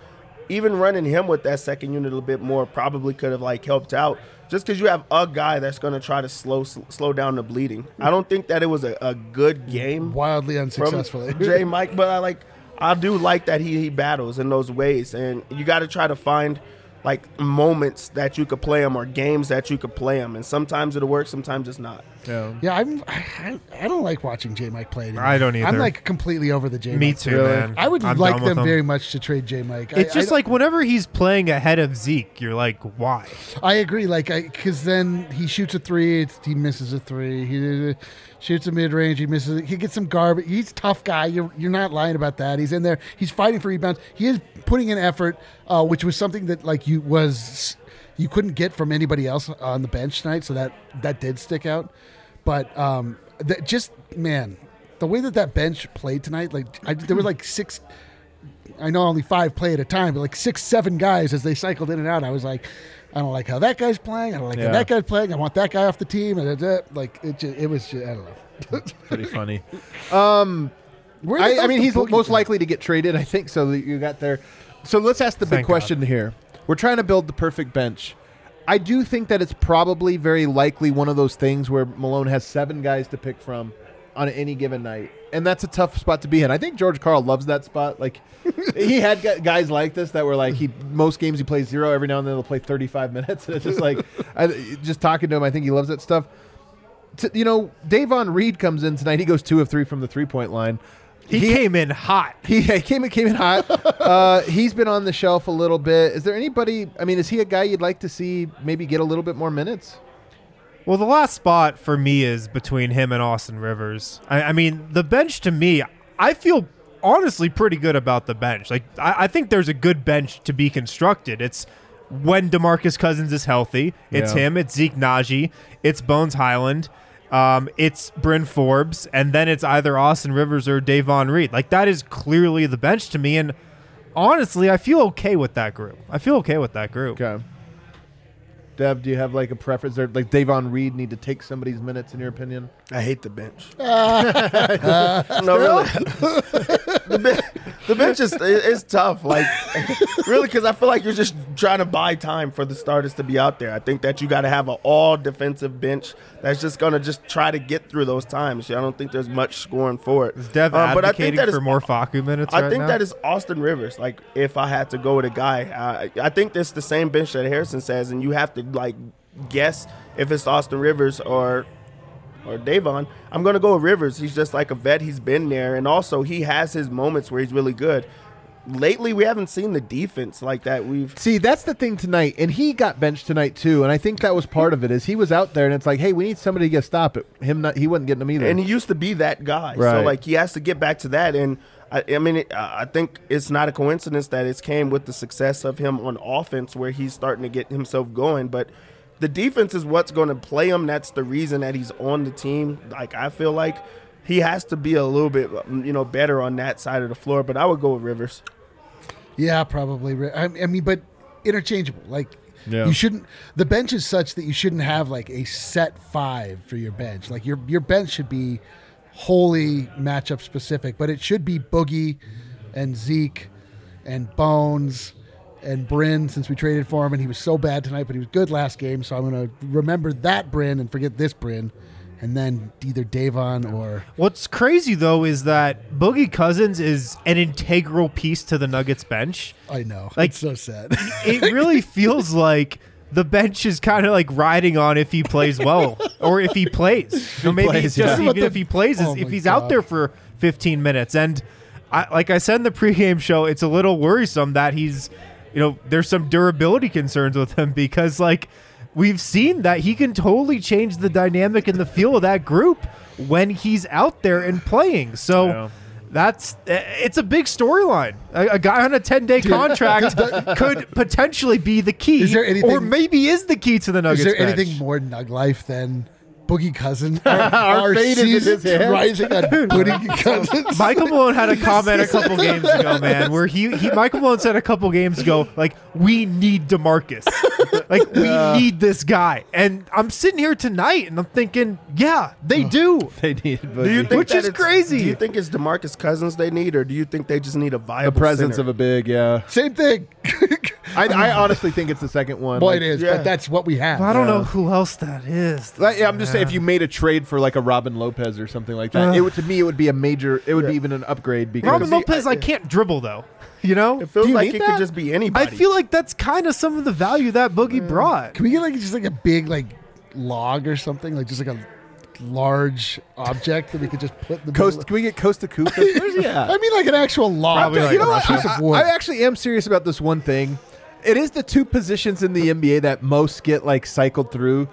S4: even running him with that second unit a little bit more probably could have like helped out. Just because you have a guy that's going to try to slow slow down the bleeding, I don't think that it was a, a good game
S3: Wildly unsuccessfully.
S4: J. Mike, but I like I do like that he he battles in those ways, and you got to try to find like moments that you could play them or games that you could play them and sometimes it'll work, sometimes it's not.
S2: Yeah.
S3: Yeah, I'm. I, I don't like watching J Mike play anymore.
S1: I don't either I'm
S3: like completely over the J.
S1: Me too,
S2: Really?
S1: man.
S3: I would
S1: I'm
S3: like
S1: done with
S3: them very much to trade J Mike.
S1: It's
S3: I,
S1: just
S3: I,
S1: like whenever he's playing ahead of Zeke, you're like, why?
S3: I agree. Like, because then he shoots a three, it's, he misses a three. He uh, shoots a mid range, he misses. He gets some garbage. He's a tough guy. You're you're not lying about that. He's in there. He's fighting for rebounds. He is putting in effort, uh, which was something that like you was you couldn't get from anybody else on the bench tonight. So that that did stick out. But um, that just man, the way that that bench played tonight, like I, there were like six. I know only five play at a time, but like six, seven guys as they cycled in and out. I was like, I don't like how that guy's playing. I don't like
S2: Yeah.
S3: how that guy's playing. I want that guy off the team. And like it, just, it was, just, I don't know.
S2: Pretty funny. Um, I, I mean, he's most
S3: from?
S2: likely to get traded. I think so. That you got there. So let's ask the big
S1: Thank
S2: question here. We're trying to build the perfect bench. I do think that it's probably very likely one of those things where Malone has seven guys to pick from on any given night, and that's a tough spot to be in. I think George Karl loves that spot. Like he had guys like this that were like he most games he plays zero. Every now and then he'll play thirty five minutes. And it's just like I, just talking to him. I think he loves that stuff. T- you know, Davon Reed comes in tonight. He goes two of three from the three point line.
S1: He, came in hot.
S2: He came in came in hot. uh, he's been on the shelf a little bit. Is there anybody? I mean, is he a guy you'd like to see maybe get a little bit more minutes?
S1: Well, the last spot for me is between him and Austin Rivers. I, I mean, the bench to me, I feel honestly pretty good about the bench. Like, I, I think there's a good bench to be constructed. It's when Demarcus Cousins is healthy. It's
S2: Yeah.
S1: him. It's Zeke Nnaji. It's Bones Hyland. Um, it's Bryn Forbes, and then it's either Austin Rivers or Davon Reed. Like that is clearly the bench to me, and honestly, I feel okay with that group. I feel okay with that group.
S2: Okay. Deb, do you have like a preference? Or like Davon Reed need to take somebody's minutes in your opinion?
S4: I hate the bench. no, really. the, ben- the bench is it's tough. Like, really, because I feel like you're just trying to buy time for the starters to be out there. I think that you got to have an all defensive bench that's just going to just try to get through those times. I don't think there's much scoring for it.
S1: Is Dev
S4: Um, but I
S1: advocating
S4: think that
S1: for
S4: is
S1: more Facu minutes?
S4: I
S1: right
S4: think
S1: now?
S4: that is Austin Rivers. Like, if I had to go with a guy, I, I think that's the same bench that Harrison says, and you have to like guess if it's Austin Rivers or or Davon. I'm gonna go with Rivers. He's just like a vet. He's been there, and also he has his moments where he's really good. Lately, we haven't seen the defense like that. We've
S2: See, that's the thing tonight, and he got benched tonight too, and I think that was part of it. Is he was out there, and it's like, hey, we need somebody to get a stop it. Him, not he wasn't getting them either.
S4: and he used to be that guy. So like he has to get back to that. And I, I mean, it, I think it's not a coincidence that it's came with the success of him on offense, where he's starting to get himself going. But the defense is what's going to play him. That's the reason that he's on the team. Like I feel like he has to be a little bit, um, you know, better on that side of the floor. But I would go with Rivers.
S3: Yeah, probably. I, I mean, but interchangeable. Like
S2: Yeah.
S3: you shouldn't. The bench is such that you shouldn't have like a set five for your bench. Like your your bench should be wholly matchup specific, but it should be Boogie and Zeke and Bones and Bryn since we traded for him and he was so bad tonight, but he was good last game. So I'm gonna remember that Bryn and forget this Bryn, and then either Davon or
S1: What's crazy though is that Boogie Cousins is an integral piece to the Nuggets bench.
S3: I know.
S1: Like-
S3: it's so sad.
S1: It really feels like the bench is kind of like riding on if he plays well or if he plays. Or maybe
S2: plays,
S1: just
S2: yeah.
S1: even if he plays,
S3: Oh
S1: if he's out there for 15 minutes. And I, like I said in the pregame show, it's a little worrisome that he's, you know, there's some durability concerns with him because like we've seen that he can totally change the dynamic in the feel of that group when he's out there and playing. So.
S2: Yeah.
S1: That's it's a big storyline. A, a guy on a ten day contract could potentially be the key,
S3: Is there anything-
S1: or maybe is the key to the Nuggets.
S3: Is there
S1: bench.
S3: anything more Nug life than Boogie Cousin. Our, our
S2: fate is in his hands.
S3: rising on Boogie Cousins.
S1: Michael Malone had a comment a couple games ago, man, where he, he Michael Malone said a couple games ago, like, we need Demarcus. like, we need this guy. And I'm sitting here tonight and I'm thinking, yeah, they oh. do.
S2: they need
S4: Do you think
S1: Which is crazy.
S4: Do you think it's Demarcus Cousins they need, or do you think they just need a
S2: the
S4: viable
S2: presence
S4: center?
S2: of a big, yeah.
S3: Same thing.
S2: I, I honestly think it's the second one.
S3: Boy,
S2: Like,
S3: it is,
S4: yeah.
S3: but that's what we have.
S1: I don't
S2: Yeah.
S1: know who else that is.
S2: Like, yeah, I'm just saying, if you made a trade for like a Robin Lopez or something like that, it would, to me it would be a major. It would be even an upgrade because
S1: Robin Lopez,
S4: I-
S1: I can't dribble, though. You know?
S4: It feels
S2: Do you
S4: like
S2: need
S4: it
S2: that?
S4: could just be anybody.
S1: I feel like that's kind of some of the value that Boogie brought.
S3: Can we get like just like a big like log or something, like just like a large object that we could just put in the
S2: Coast.
S3: middle
S2: Can we get Coast to Coast? Where's
S3: of-
S2: at?
S3: I mean, like an actual log.
S1: Probably like
S2: you know
S1: a
S2: what?
S3: piece
S2: I,
S3: of wood.
S2: I actually am serious about this one thing. It is the two positions in the NBA that most get like cycled through.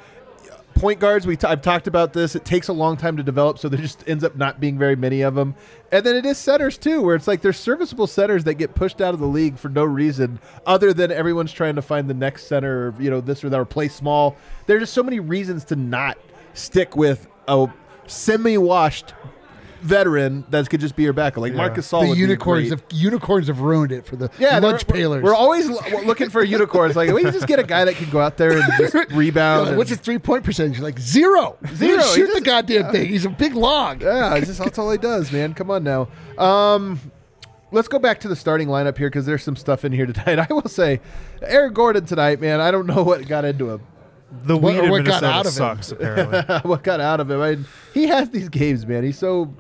S2: Point guards. We t- I've talked about this. It takes a long time to develop, so there just ends up not being very many of them. And then it is centers too, where it's like there's serviceable centers that get pushed out of the league for no reason other than everyone's trying to find the next center, or, you know, this or that, or play small. There's just so many reasons to not stick with a semi-washed veteran that could just be your backup, like Marcus Gasol.
S3: the
S2: would be
S3: unicorns
S2: great.
S3: have unicorns have ruined it for the
S2: Yeah,
S3: lunch
S2: they're-
S3: pailers.
S2: We're always lo- looking for unicorns. Like, we just get a guy that can go out there and just rebound.
S3: Like, What's
S2: and-
S3: his three point percentage? You're like zero.
S2: Zero.
S3: He
S2: He
S3: shoot the
S2: just-
S3: goddamn thing. He's a big log.
S2: yeah, it's just, that's all he does, man. Come on now. Um, let's go back to the starting lineup here because there's some stuff in here tonight. I will say, Aaron Gordon tonight, man. I don't know what got into him.
S1: The
S3: What-
S1: weed
S3: or
S1: in
S3: what got
S1: Minnesota
S3: out of him.
S1: sucks. Apparently,
S2: what got out of him? I mean, he has these games, man. He's so.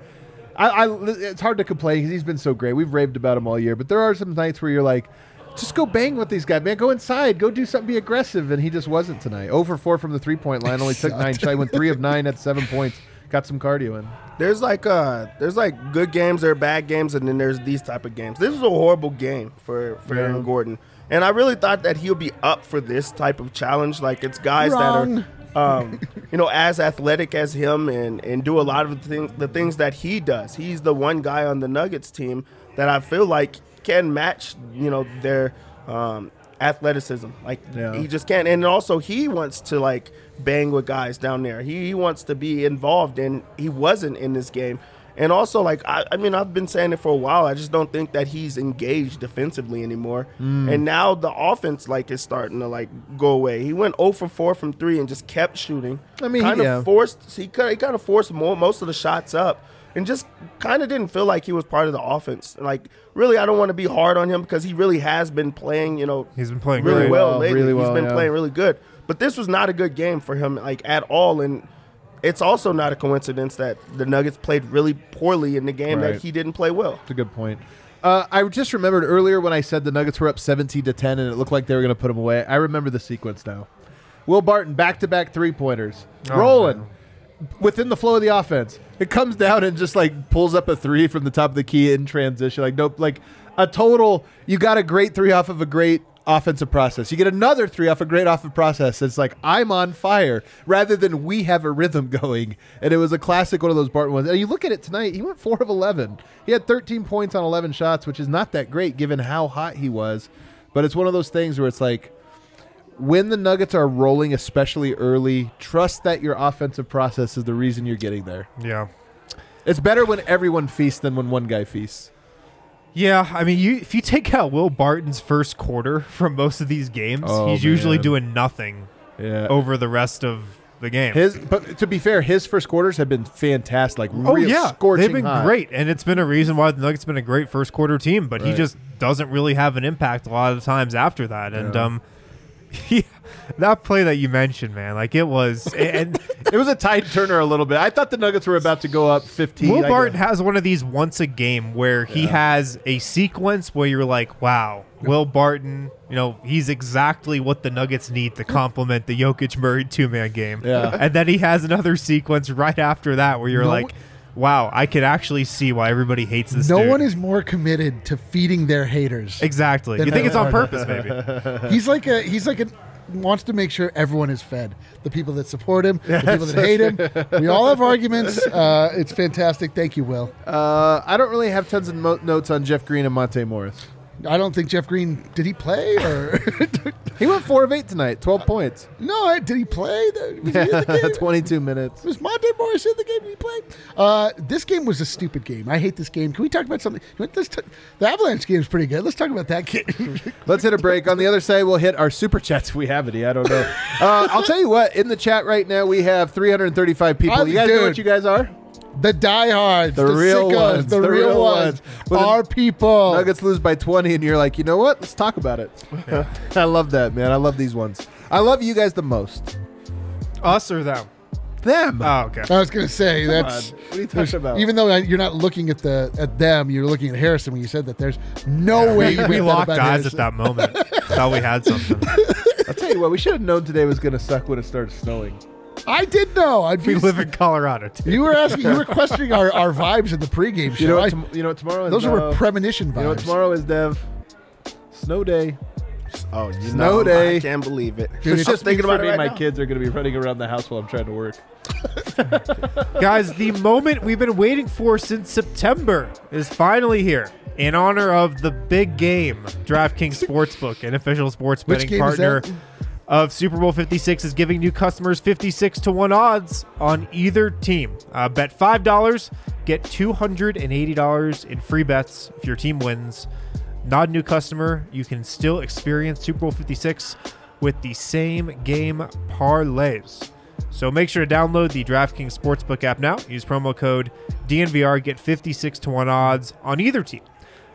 S2: I, I it's hard to complain because he's been so great. We've raved about him all year, but there are some nights where you're like, just go bang with these guys, man. Go inside, go do something, be aggressive, and he just wasn't tonight. Over four from the three point line, only took nine. shots. went three of nine at seven points. Got some cardio in.
S4: There's like uh there's like good games, there are bad games, and then there's these type of games. This was a horrible game for for
S2: Yeah.
S4: Aaron Gordon, and I really thought that he'll be up for this type of challenge. Like it's guys
S3: Wrong.
S4: that are. Um, you know, as athletic as him and, and do a lot of the things the things that he does. He's the one guy on the Nuggets team that I feel like can match, you know, their um, athleticism. Like
S2: Yeah.
S4: he just can't. And also he wants to like bang with guys down there. He, he wants to be involved, and he wasn't in this game. And also, like I, I mean, I've been saying it for a while. I just don't think that he's engaged defensively anymore.
S2: Mm.
S4: And now the offense like is starting to like go away. He went 0 for 4 from three and just kept shooting.
S2: I mean,
S4: kind of
S2: yeah.
S4: forced. He kind he kind of forced more, most of the shots up, and just kind of didn't feel like he was part of the offense. Like really, I don't want to be hard on him because he really has been playing. You know,
S1: He's been playing
S4: really well
S2: Well,
S4: lately.
S2: really
S4: He's
S2: well,
S4: been
S2: yeah.
S4: playing really good. But this was not a good game for him, like at all. And it's also not a coincidence that the Nuggets played really poorly in the game
S2: Right.
S4: that he didn't play well.
S2: That's a good point. Uh, I just remembered earlier when I said the Nuggets were up 17 to 10 and it looked like they were going to put them away. I remember the sequence now. Will Barton back to back three pointers,
S1: Oh,
S2: rolling
S1: man.
S2: within the flow of the offense. It comes down and just like pulls up a three from the top of the key in transition. Like nope, like a total. You got a great three off of a great offensive process. You get another three off a great offensive process. It's like I'm on fire rather than we have a rhythm going. And it was a classic one of those Barton ones. And you look at it tonight, he went four of eleven. He had 13 points on 11 shots, which is not that great given how hot he was. But it's one of those things where it's like when the Nuggets are rolling, especially early, trust that your offensive process is the reason you're getting there.
S1: yeah.
S2: It's better when everyone feasts than when one guy feasts.
S1: Yeah, I mean, you if you take out Will Barton's first quarter from most of these games,
S2: Oh,
S1: he's usually doing nothing
S2: Yeah.
S1: over the rest of the game.
S2: His, but to be fair, his first quarters have been fantastic. Like,
S1: oh
S2: real
S1: yeah, they've been
S2: hot.
S1: great, and it's been a reason why the Nuggets been a great first quarter team. But he just doesn't really have an impact a lot of times after that. And
S2: Yeah.
S1: um, he, that play that you mentioned, man, like it was, and
S2: It was a tide turner a little bit. I thought the Nuggets were about to go up 15.
S1: Will Barton has one of these once a game where he has a sequence where you're like, wow, Will Barton, you know, he's exactly what the Nuggets need to complement the Jokic Murray two man game.
S2: Yeah.
S1: And then he has another sequence right after that where you're
S3: No
S1: like, wow, I can actually see why everybody hates this
S3: No
S1: dude.
S3: one is more committed to feeding their haters.
S1: Exactly. You think it's on purpose, maybe.
S3: He's like a he's like a wants to make sure everyone is fed. The people that support him, the people that hate him. We all have arguments. Uh, it's fantastic. Thank you, Will.
S2: Uh, I don't really have tons of mo- notes on Jeff Green and Monte Morris.
S3: I don't think Jeff Green did he play or
S2: He went four of eight tonight, 12 points.
S3: no? Did he play? Was he in the game?
S2: 22 minutes.
S3: Was Monte Morris in the game he played? Uh, this game was a stupid game. I hate this game. Can we talk about something? Let's t- the Avalanche game is pretty good. Let's talk about that game.
S2: Let's hit a break. On the other side, we'll hit our super chats if we have any. I don't know. Uh, I'll tell you what. In the chat right now, we have 335 people.
S3: I'm-
S2: you guys know what you guys are?
S3: The diehards,
S2: The
S3: the,
S2: real
S3: sickos,
S2: ones,
S3: the,
S2: the
S3: real,
S2: real
S3: ones,
S2: ones. When the
S3: our people.
S2: Nuggets lose by 20, and you're like, you know what? Let's talk about it. I love that, man. I love these ones. I love you guys the most.
S1: Us or them?
S2: Them.
S1: Oh, okay.
S3: I was gonna say
S2: Come
S3: that's
S2: on. What are you talking about?
S3: even though uh, you're not looking at the at them, you're looking at Harrison when you said that. There's no way you
S1: we locked
S3: about
S1: eyes at that moment. Thought we had something.
S2: I'll tell you what. We should have known today was going to suck when it started snowing.
S3: I did know. I'd
S1: We
S3: be,
S1: live in Colorado, too.
S3: You were asking. You were questioning our, our vibes in the pregame show.
S2: You know, what
S3: I-
S2: tom- you know what tomorrow is?
S3: those
S2: uh,
S3: were premonition vibes.
S2: You know what tomorrow is, Dev? Snow day.
S4: Oh, you
S2: Snow
S4: know,
S2: day.
S4: I can't believe it.
S2: It's
S4: I'm
S2: just
S4: thinking about
S2: me
S4: it right
S2: my
S4: now.
S2: kids are going to be running around the house while I'm trying to work.
S1: Guys, the moment we've been waiting for since September is finally here. In honor of the big game, DraftKings Sportsbook, an official sports
S3: Which
S1: betting partner
S3: that?
S1: Of Super Bowl 56, is giving new customers 56 to 1 odds on either team. Uh, bet $5, get $280 in free bets if your team wins. Not a new customer, you can still experience Super Bowl 56 with the same game parlays. So make sure to download the DraftKings Sportsbook app now. Use promo code DNVR, get 56 to 1 odds on either team.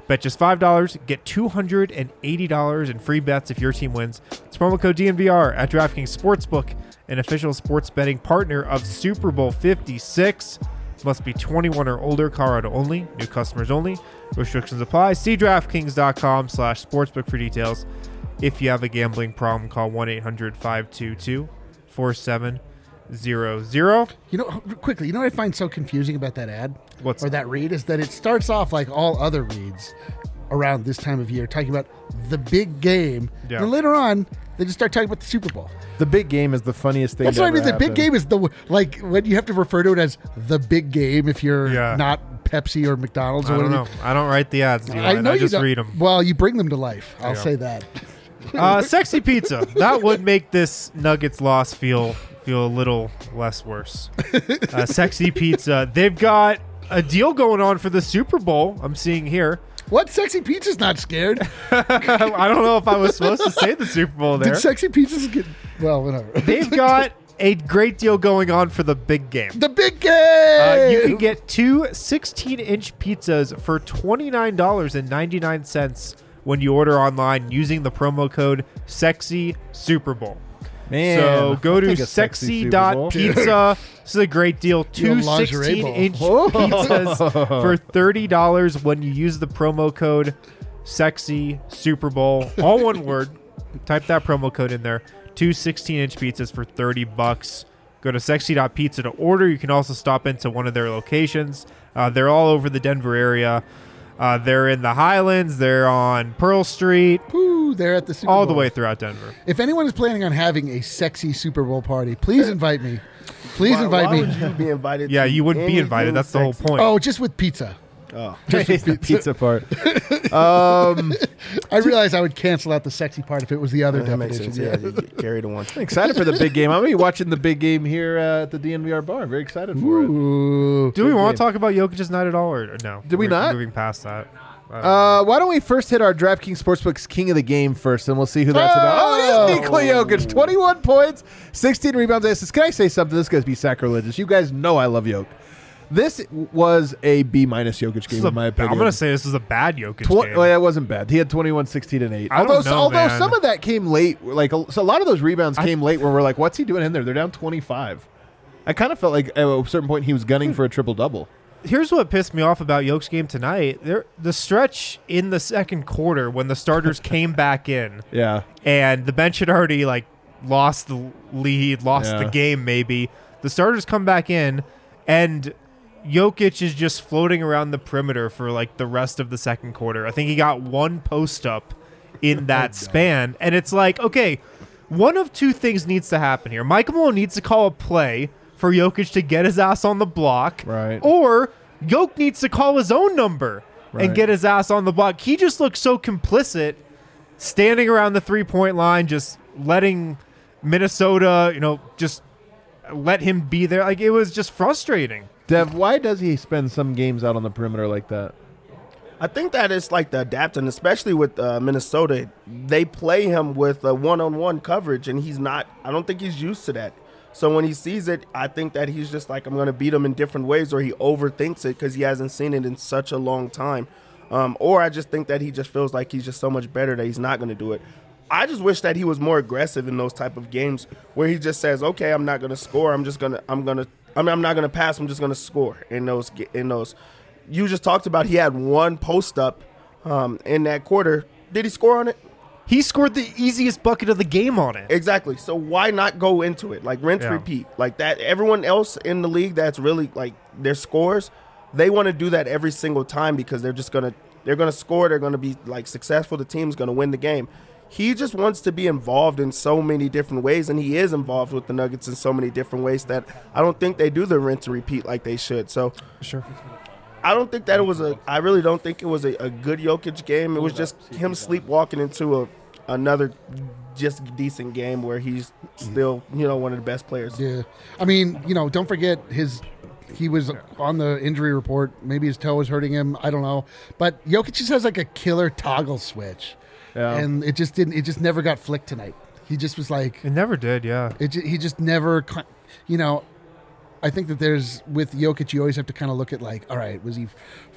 S1: Bet just $5, get $280 in free bets if your team wins. It's promo code DNVR at DraftKings Sportsbook, an official sports betting partner of Super Bowl 56. Must be 21 or older, Colorado only, new customers only. Restrictions apply. See DraftKings.com slash sportsbook for details. If you have a gambling problem, call 1-800-522-4700.
S3: You know, quickly, you know what I find so confusing about that ad?
S1: What's
S3: or
S1: that?
S3: that read is that it starts off like all other reads around this time of year, talking about the big game.
S1: Yeah.
S3: And later on, they just start talking about the Super Bowl.
S2: The big game is the funniest thing.
S3: That's
S2: to
S3: what I mean.
S2: ever
S3: The big game is the like when you have to refer to it as the big game if you're
S1: Yeah.
S3: not Pepsi or McDonald's or
S1: I don't
S3: whatever.
S1: know. I don't write the ads, Eli.
S3: I know
S1: I
S3: you
S1: just
S3: don't-
S1: read them.
S3: Well, you bring them to life. I'll
S1: Yeah.
S3: say that.
S1: Uh, sexy pizza. That would make this Nuggets loss feel feel a little less worse. Uh, sexy pizza. They've got a deal going on for the Super Bowl. I'm seeing here.
S3: What sexy pizza's not scared?
S1: I don't know if I was supposed to say the Super Bowl there.
S3: Did sexy pizzas get well? Whatever.
S1: They've got a great deal going on for the big game.
S3: the big game.
S1: Uh, you can get two 16 inch pizzas for $29.99 when you order online using the promo code SEXY Super Bowl.
S2: Man,
S1: so go to
S2: sexy Bowl.
S1: sexy.pizza. This is a great deal. Two 16 inch pizzas for $30 when you use the promo code SEXY Super Bowl. All one word. Type that promo code in there. Two 16 inch pizzas for 30 bucks. Go to sexy.pizza to order. You can also stop into one of their locations. Uh, they're all over the Denver area. Uh, they're in the Highlands. They're on Pearl Street,
S3: Ooh, they're at the Super
S1: all the way throughout Denver.
S3: If anyone is planning on having a sexy Super Bowl party, please invite me. Please
S4: Why-
S3: invite
S4: why
S3: me.
S4: would you be invited?
S1: Yeah,
S4: to
S1: you wouldn't be
S4: anything
S1: invited. That's the whole
S4: sexy?
S1: point.
S3: Oh, just with pizza.
S4: Oh, just
S2: the pizza part. Um,
S3: I realized I would cancel out the sexy part if it was the other
S4: that makes sense. Yeah, you get carried the one.
S2: excited for the big game. I'm gonna be watching the big game here uh, at the DNVR bar. Very excited for it.
S1: Do we want to talk about Jokic's night at all, or, or no?
S2: Did we
S1: We're
S2: not?
S1: Moving past that.
S2: Uh, why don't we first hit our DraftKings Sportsbook's King of the Game first, and we'll see who that's about. Oh, it is Nikola Jokic, 21 points, 16 rebounds, assists. Can I say something? This guy's be sacrilegious. You guys know I love Jokic. This was a B minus Jokic game,
S1: a-
S2: in my opinion.
S1: I'm going to say this is a bad Jokic
S2: Tw-
S1: game.
S2: well, yeah, it wasn't bad. He had 21, 16, and 8.
S1: I
S2: although
S1: know,
S2: although
S1: man.
S2: some of that came late. Like a, so a lot of those rebounds came late where we're like, what's he doing in there? They're down 25. I kind of felt like at a certain point he was gunning for a triple double.
S1: Here's what pissed me off about Jokic's game tonight. There, the stretch in the second quarter when the starters came back in
S2: Yeah.
S1: and the bench had already like lost the lead, lost
S2: Yeah.
S1: the game maybe. The starters come back in and Jokic is just floating around the perimeter for like the rest of the second quarter. I think he got one post up in that span. And it's like, okay, one of two things needs to happen here. Michael Malone needs to call a play for Jokic to get his ass on the block.
S2: Right.
S1: Or Jokic needs to call his own number
S2: Right.
S1: and get his ass on the block. He just looks so complicit standing around the three point line, just letting Minnesota, you know, just let him be there. Like it was just frustrating.
S2: Dev, why does he spend some games out on the perimeter like that?
S4: I think that is like the adapting, especially with uh, Minnesota. They play him with a one-on-one coverage, and he's not. I don't think he's used to that. So when he sees it, I think that he's just like, I'm going to beat him in different ways, or he overthinks it because he hasn't seen it in such a long time. Um, or I just think that he just feels like he's just so much better that he's not going to do it. I just wish that he was more aggressive in those type of games where he just says, "Okay, I'm not going to score. I'm just going to. I'm going to. I mean, I'm not going to pass. I'm just going to score in those. In those. You just talked about he had one post up um, in that quarter. Did he score on it?
S1: He scored the easiest bucket of the game on it.
S4: Exactly. So why not go into it? Like rinse,
S1: Yeah.
S4: repeat. Like that. Everyone else in the league that's really like their scores, they want to do that every single time because they're just gonna they're gonna score. They're gonna be like successful. The team's gonna win the game. He just wants to be involved in so many different ways, and he is involved with the Nuggets in so many different ways that I don't think they do the rinse and repeat like they should. So
S1: Sure.
S4: I don't think that it was a. I really don't think it was a, a good Jokic game. It was just him sleepwalking into a another just decent game where he's still you know one of the best players.
S3: Yeah, I mean, you know, don't forget his. He was on the injury report. Maybe his toe was hurting him. I don't know. But Jokic just has like a killer toggle switch,
S2: Yeah.
S3: and it just didn't. It just never got flicked tonight. He just was like,
S1: It never did. Yeah.
S3: it. ju- He just never. You know, I think that there's with Jokic, you always have to kind of look at like, all right, was he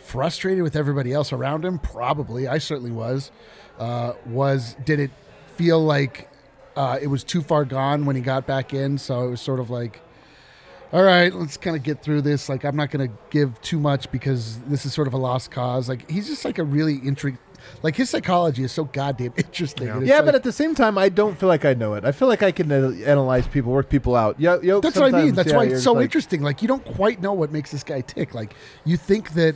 S3: frustrated with everybody else around him? Probably. I certainly was. Uh, was did it feel like uh, it was too far gone when he got back in? So it was sort of like, all right, let's kind of get through this. Like, I'm not going to give too much because this is sort of a lost cause. Like, he's just like a really intrigued. Like his psychology is so goddamn interesting. and it's
S2: yeah,
S3: like-
S2: but at the same time, I don't feel like I know it. I feel like I can uh, analyze people, work people out. Yeah, yo,
S3: That's what I mean. That's
S2: yeah,
S3: why it's so
S2: like-
S3: interesting. Like you don't quite know what makes this guy tick. Like you think that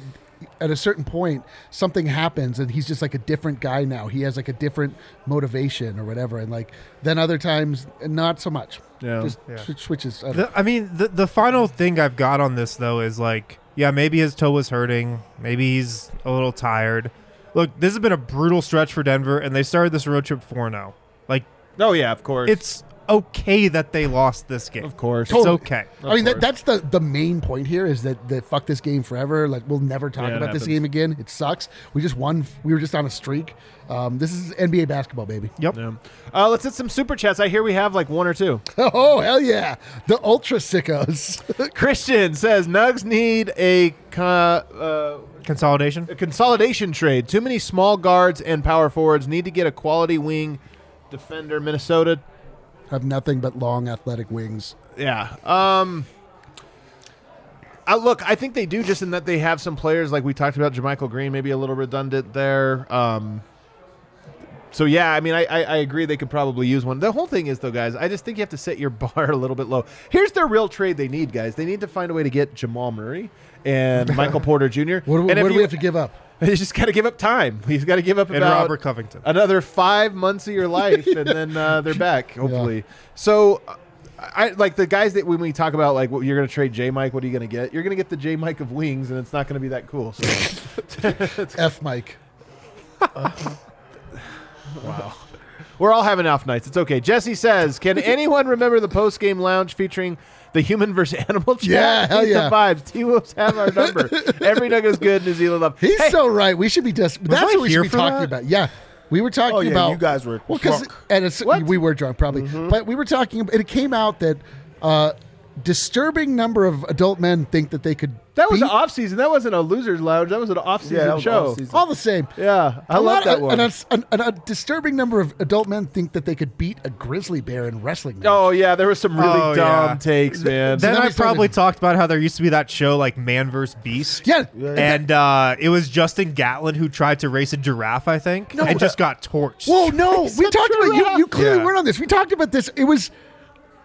S3: at a certain point something happens and he's just like a different guy now. He has like a different motivation or whatever. And like then other times not so much.
S2: Yeah.
S3: Just
S1: Yeah.
S3: sw- switches. I
S1: The, I mean, the the final thing I've got on this though is like, yeah, maybe his toe was hurting, maybe he's a little tired. Look, this has been a brutal stretch for Denver, and they started this road trip four zero. Like,
S2: Oh yeah, of course.
S1: it's okay that they lost this game.
S2: of course.
S1: It's okay.
S3: I mean, that,
S2: course.
S3: that's the, the main point here is that, that fuck this game forever. Like we'll never talk
S2: Yeah, it
S3: about this
S2: happens.
S3: game again. It sucks. We just won. We were just on a streak. Um, this is NBA basketball, baby.
S1: Yep.
S2: Yeah. Uh, let's hit some super chats. I hear we have like one or two.
S3: Oh hell yeah! The ultra sickos.
S2: Christian says Nugs need a co- uh,
S1: Consolidation.
S2: a consolidation trade. Too many small guards and power forwards need to get a quality wing defender. Minnesota.
S3: Have nothing but long athletic wings.
S2: Yeah. Um. I look, I think they do just in that they have some players like we talked about, JaMychal Green, maybe a little redundant there. Um. So yeah, I mean, I, I I agree they could probably use one. The whole thing is though, guys, I just think you have to set your bar a little bit low. Here's their real trade they need, guys. They need to find a way to get Jamal Murray and Michael Porter Jr.
S3: What, do-
S2: and
S3: what do
S2: you-
S3: we have to give up?
S2: He's just got to give up time. He's got to give up
S1: And
S2: about
S1: Robert Covington.
S2: another five months of your life, and then uh, they're back. Hopefully. So, uh, I like the guys that when we talk about like what you're going to trade J Mike. What are you going to get? You're going to get the J Mike of wings, and it's not going to be that cool. So,
S3: F Mike. Wow.
S2: We're all having off nights. It's okay. Jesse says, "Can anyone remember the post game lounge featuring?" The human versus animal chat.
S3: Yeah, hell yeah.
S2: The vibes. T Wolves have our number. Every nugget is good. New Zealand love.
S3: He's
S2: Hey,
S3: so right. We should be just. That's
S1: I
S3: what we
S1: here
S3: should be talking
S1: that?
S3: about. Yeah, we were talking
S4: Oh, yeah,
S3: about.
S4: you guys were
S3: well, because
S4: drunk.
S3: and it's,
S2: What?
S3: we were drunk probably, but we were talking. And it came out that uh, disturbing number of adult men think that they could.
S2: That was
S3: beat-
S2: an off season. That wasn't a losers lounge. That was an off season
S4: Yeah,
S2: show.
S4: off-season.
S3: all the same.
S2: Yeah, I
S3: A
S2: love
S3: lot-
S2: that one.
S3: And a, and a disturbing number of adult men think that they could beat a grizzly bear in wrestling. match.
S2: Oh yeah, there was some really
S1: Oh,
S2: dumb
S1: yeah.
S2: takes, man.
S1: Then
S3: then
S1: I
S3: we started-
S1: probably talked about how there used to be that show like Man vs. Beast.
S3: yeah.
S1: And uh, it was Justin Gatlin who tried to race a giraffe, I think,
S3: No,
S1: and
S3: uh,
S1: just got torched.
S3: Whoa, no, we
S2: said
S3: talked about you. You clearly
S1: Yeah.
S3: weren't on this. We talked about this. It was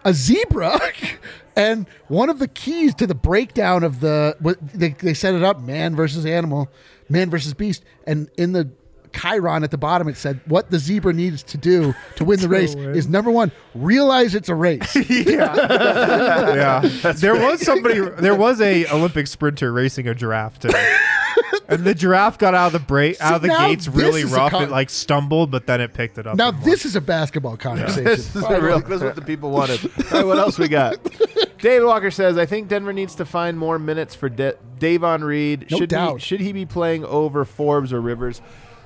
S3: a zebra, and one of the keys to the breakdown of the what they they set it up: man versus animal, man versus beast, and in the Chiron at the bottom it said what the zebra needs to do to win the race is number one realize it's a race.
S1: Yeah, there was somebody. There was a Olympic sprinter racing a giraffe today, and the giraffe got out of the break out of the
S3: now
S1: gates
S3: this
S1: really
S3: is a
S1: rough.
S3: con-
S1: it like stumbled, but then it picked it up.
S3: now
S1: and won.
S3: this is a basketball conversation
S2: this is a real. This is what the people wanted. All right, what else we got? David Walker says, "I think Denver needs to find more minutes for De- Davon Reed.
S3: No
S2: should
S3: doubt.
S2: He, should he be playing over Forbes or Rivers?"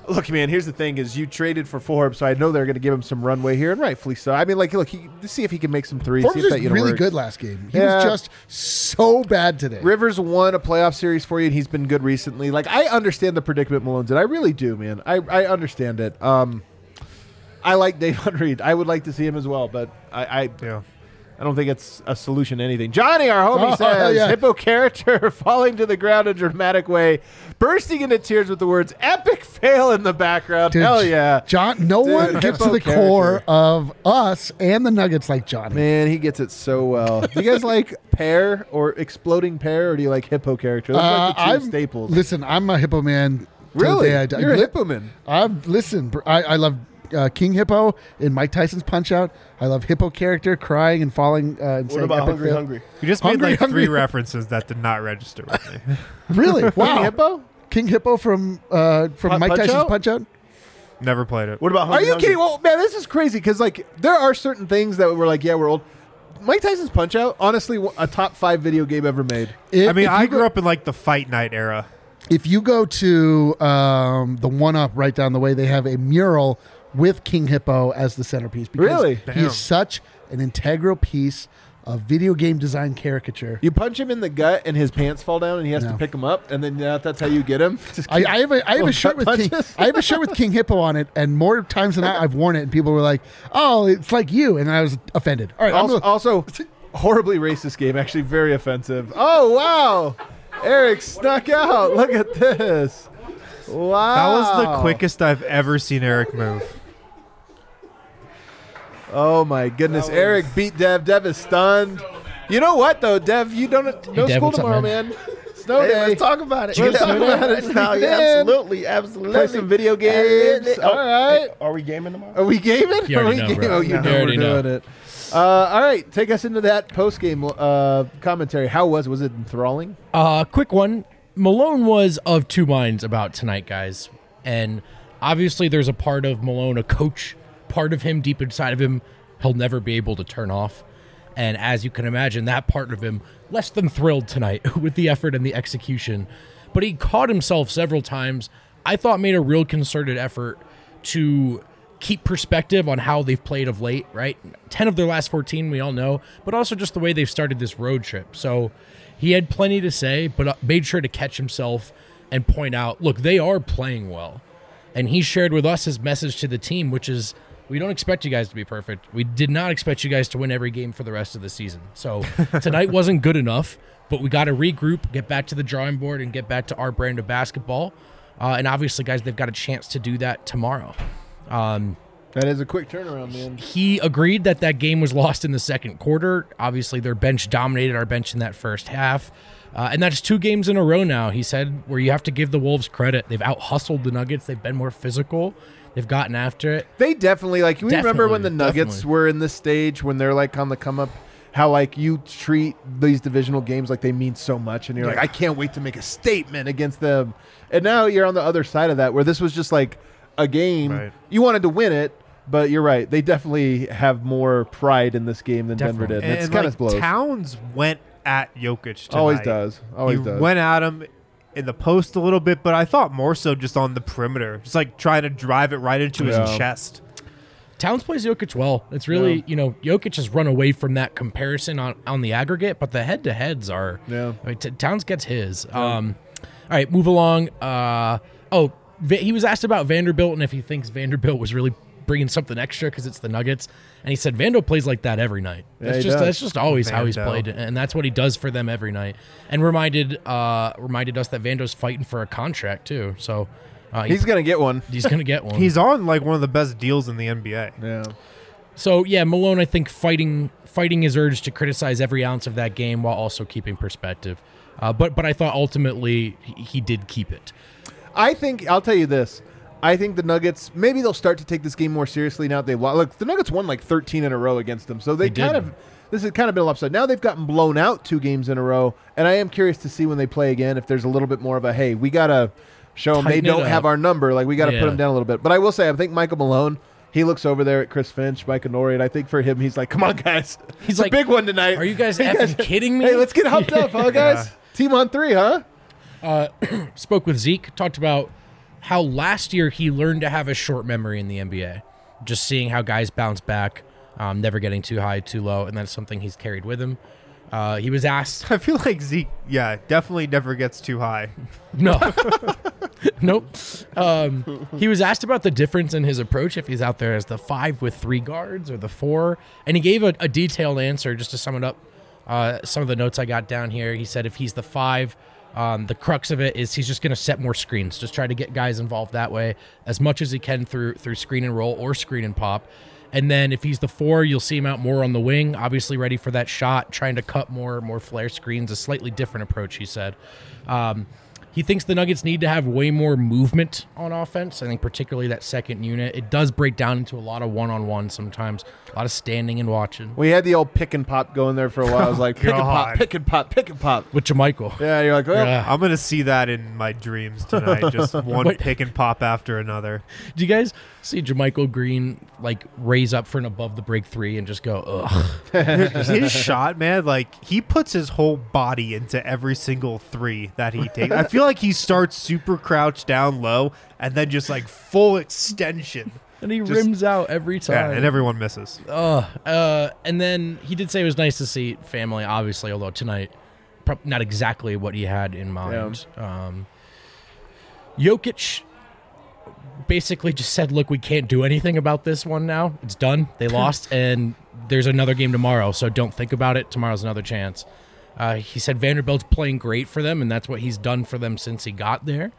S2: Look, man. Here's the thing: is you traded for Forbes, so I know they're going to give him some runway here, and rightfully so. I mean, like, look, he, to see if he can make some threes.
S3: Forbes
S2: see if
S3: was
S2: that,
S3: really
S2: works.
S3: good last game he
S2: Yeah.
S3: was just so bad today
S2: Rivers won a playoff series for you, and he's been good recently. Like I understand the predicament Malone's in. I really do, man. I, I understand it. Um, I like Davon Reed. I would like to see him as well, but I I,
S1: yeah.
S2: I don't think it's a solution to anything. Johnny, our homie,
S3: Oh,
S2: says
S3: yeah.
S2: hippo character falling to the ground in a dramatic way, bursting into tears with the words "epic fail" in the background.
S3: Dude,
S2: Hell yeah,
S3: John. No
S2: Dude,
S3: one gets to the
S2: character.
S3: core of us and the Nuggets like Johnny.
S2: man, he gets it so well. do you guys like pear or exploding pear, or do you like hippo character? Those are like the 2
S3: Uh, I'm-
S2: staples.
S3: Listen, I'm a hippo man.
S2: really,
S3: day I die.
S2: you're a hippo man.
S3: I've listen. I, I love uh, King Hippo in Mike Tyson's Punch Out. I love Hippo character crying and falling. Uh, and
S4: What
S3: saying
S4: about
S3: epic
S4: Hungry
S3: fail.
S4: Hungry?
S1: You just
S3: Hungry,
S1: made like
S3: hungry.
S1: three references that did not register with me.
S3: Really? Wow.
S2: King Hippo?
S3: King Hippo from uh, from
S2: Pu-
S3: Mike
S2: Punch
S3: Tyson's
S2: Out?
S3: Punch Out.
S1: Never played it.
S4: What about
S2: Are you
S4: Hungry?
S2: kidding? Well, man, this is crazy because like there are certain things that we're like, yeah, we're old. Mike Tyson's Punch Out, honestly, a top five video game ever made.
S3: If-
S1: I mean, I grew
S3: go-
S1: up in like the Fight Night era.
S3: If you go to um, the One Up right down the way, they have a mural with King Hippo as the centerpiece. Because
S2: Really?
S3: He
S1: Damn.
S3: is such an integral piece of video game design caricature.
S2: You punch him in the gut and his pants fall down and he has to
S3: No.
S2: pick them up, and then uh, that's how you get him. Just
S3: I,
S2: keep-
S3: I have a I have a shirt with King,
S2: punches?
S3: I have a shirt with King Hippo on it, and more times than not, I've worn it, and people were like, "Oh, it's like you," and I was offended. All right, I'm
S2: also,
S3: gonna-
S2: also horribly racist game, actually very offensive. Oh wow, Eric snuck out. Look at this. Wow,
S1: That was the quickest I've ever seen Eric move.
S2: Oh my goodness, Eric beat Dev. Dev is stunned. You know what though, Dev? You don't no
S5: Dev,
S2: school
S5: what's up,
S2: tomorrow,
S5: man?
S2: man. Snow
S4: Hey,
S2: day.
S4: let's talk about it.
S2: Let's talk about it.
S4: No, yeah, absolutely, absolutely.
S2: Play some video games.
S4: Oh,
S2: All right.
S4: Are we gaming tomorrow?
S2: Are we gaming?
S5: You
S2: Are we
S5: know,
S2: gaming?
S5: bro.
S2: Oh, you
S5: You
S2: know we're
S5: already know.
S2: doing it. Uh, all right, take us into that post game uh, commentary. How was was it enthralling?
S5: Uh, quick one. Malone was of two minds about tonight, guys. And obviously, there's a part of Malone, a coach, part of him deep inside of him, he'll never be able to turn off. And as you can imagine, that part of him less than thrilled tonight with the effort and the execution. But he caught himself several times. I thought made a real concerted effort to keep perspective on how they've played of late, right? 10 of their last 14, we all know, but also just the way they've started this road trip. So he had plenty to say, but uh, made sure to catch himself and point out, look, they are playing well. And he shared with us his message to the team, which is we don't expect you guys to be perfect. We did not expect you guys to win every game for the rest of the season. So tonight wasn't good enough, but we got to regroup, get back to the drawing board, and get back to our brand of basketball. Uh, and obviously, guys, they've got a chance to do that tomorrow. Um,
S2: That is a quick turnaround, man.
S5: he agreed that that game was lost in the second quarter. Obviously, their bench dominated our bench in that first half. Uh, and that's two games in a row now, he said, where you have to give the Wolves credit. They've out hustled the Nuggets, they've been more physical, they've gotten after it.
S2: They definitely like. You remember when the Nuggets
S5: definitely.
S2: were in this stage when they're like on the come up? How like you treat these divisional games like they mean so much, and you're like, I can't wait to make a statement against them. And now you're on the other side of that, where this was just like a game.
S1: Right.
S2: You wanted to win it, but you're right. They definitely have more pride in this game than Denver did. And,
S1: And,
S2: it's kind
S1: like,
S2: of blows.
S1: Towns went at Jokic tonight.
S2: Always does. Always
S1: he
S2: does.
S1: went at him in the post a little bit, but I thought more so just on the perimeter, just like trying to drive it right into
S2: Yeah.
S1: his chest.
S5: Towns plays Jokic well. It's really,
S2: Yeah.
S5: you know, Jokic has run away from that comparison on, on the aggregate, but the head to heads are.
S2: Yeah.
S5: I mean, T- Towns gets his. Um, all right, move along. Uh, oh, Va- he was asked about Vanderbilt and if he thinks Vanderbilt was really bringing something extra because it's the Nuggets, and he said Vando plays like that every night. That's
S2: he
S5: just
S2: does.
S5: that's just always how he's played, and that's what he does for them every night. And reminded uh, reminded us that Vando's fighting for a contract too. So uh,
S2: He's gonna get one.
S5: he's gonna get one.
S1: He's on like one of the best deals in the NBA.
S2: Yeah.
S5: So yeah, Malone, I think fighting fighting his urge to criticize every ounce of that game while also keeping perspective. Uh, but but I thought ultimately he, he did keep it.
S2: I think I'll tell you this. I think the Nuggets maybe they'll start to take this game more seriously now. that They lo- look the Nuggets won like 13 in a row against them, so they,
S5: They
S2: kind
S5: did.
S2: of this has kind of been a upside. Now they've gotten blown out two games in a row, and I am curious to see when they play again if there's a little bit more of a hey, we gotta show them they
S5: Tighten it
S2: don't have our number. Like we got to put them down a little bit. But I will say I think Michael Malone. He looks over there at Chris Finch, Micah Nori, and I think for him, he's like, "Come on, guys,
S5: He's
S2: it's
S5: like,
S2: a big one tonight.
S5: Are you guys effing kidding me?
S2: Hey, let's get humped up, huh, guys? Team on three, huh?
S5: Uh, Spoke with Zeke, talked about how last year he learned to have a short memory in the NBA, just seeing how guys bounce back, um, never getting too high, too low, and that's something he's carried with him. Uh, he was asked,
S1: I feel like Zeke, yeah, definitely never gets too high.
S5: no, nope. Um, he was asked about the difference in his approach if he's out there as the five with three guards or the four, and he gave a, a detailed answer just to sum it up. Uh, some of the notes I got down here. He said if he's the five, um, the crux of it is he's just going to set more screens, just try to get guys involved that way as much as he can through through screen and roll or screen and pop. And then if he's the four, you'll see him out more on the wing, obviously ready for that shot, trying to cut more more flare screens, a slightly different approach. He said. Um, He thinks the Nuggets need to have way more movement on offense. I think particularly that second unit. It does break down into a lot of one-on-one sometimes, a lot of standing and watching.
S2: We had the old pick and pop going there for a while. I was like, pick and pop, pick and pop, pick and pop.
S5: With JaMychal.
S2: Yeah, you're like, well,
S5: Yeah.
S1: I'm gonna see that in my dreams tonight. Just one
S5: Wait.
S1: pick and pop after another.
S5: Do you guys see JaMychal Green like raise up for an above the break three and just go, ugh?
S1: his shot, man, like he puts his whole body into every single three that he takes. I feel like he starts super crouched down low and then just like full extension.
S5: And he
S1: Just-
S5: rims out every time.
S1: Yeah, and everyone misses.
S5: Ugh. Uh, and then he did say it was nice to see family, obviously, although tonight, prob- not exactly what he had in mind. Um, Jokic basically just said, look, we can't do anything about this one now. It's done. They lost, and there's another game tomorrow, so don't think about it. Tomorrow's another chance. Uh, he said Vanderbilt's playing great for them, and that's what he's done for them since he got there.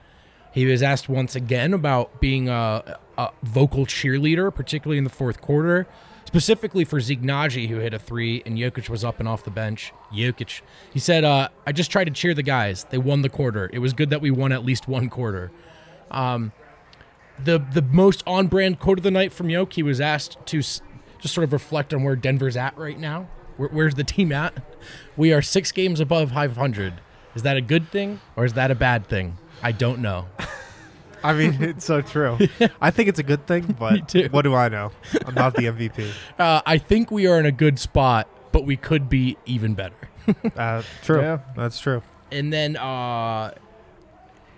S5: He was asked once again about being a, a vocal cheerleader, particularly in the fourth quarter, specifically for Zeke Nnaji, who hit a three, and Jokic was up and off the bench. Jokic. He said, uh, I just tried to cheer the guys. They won the quarter. It was good that we won at least one quarter. Um, the the most on brand quote of the night from Yoke, he was asked to just sort of reflect on where Denver's at right now. Where, where's the team at? We are six games above 500. Is that a good thing or is that a bad thing? I don't know.
S1: I mean, it's so true. I think it's a good thing, but what do I know? I'm not the MVP.
S5: Uh, I think we are in a good spot, but we could be even better.
S1: Uh, true.
S2: Yeah.
S1: That's true.
S5: And then uh,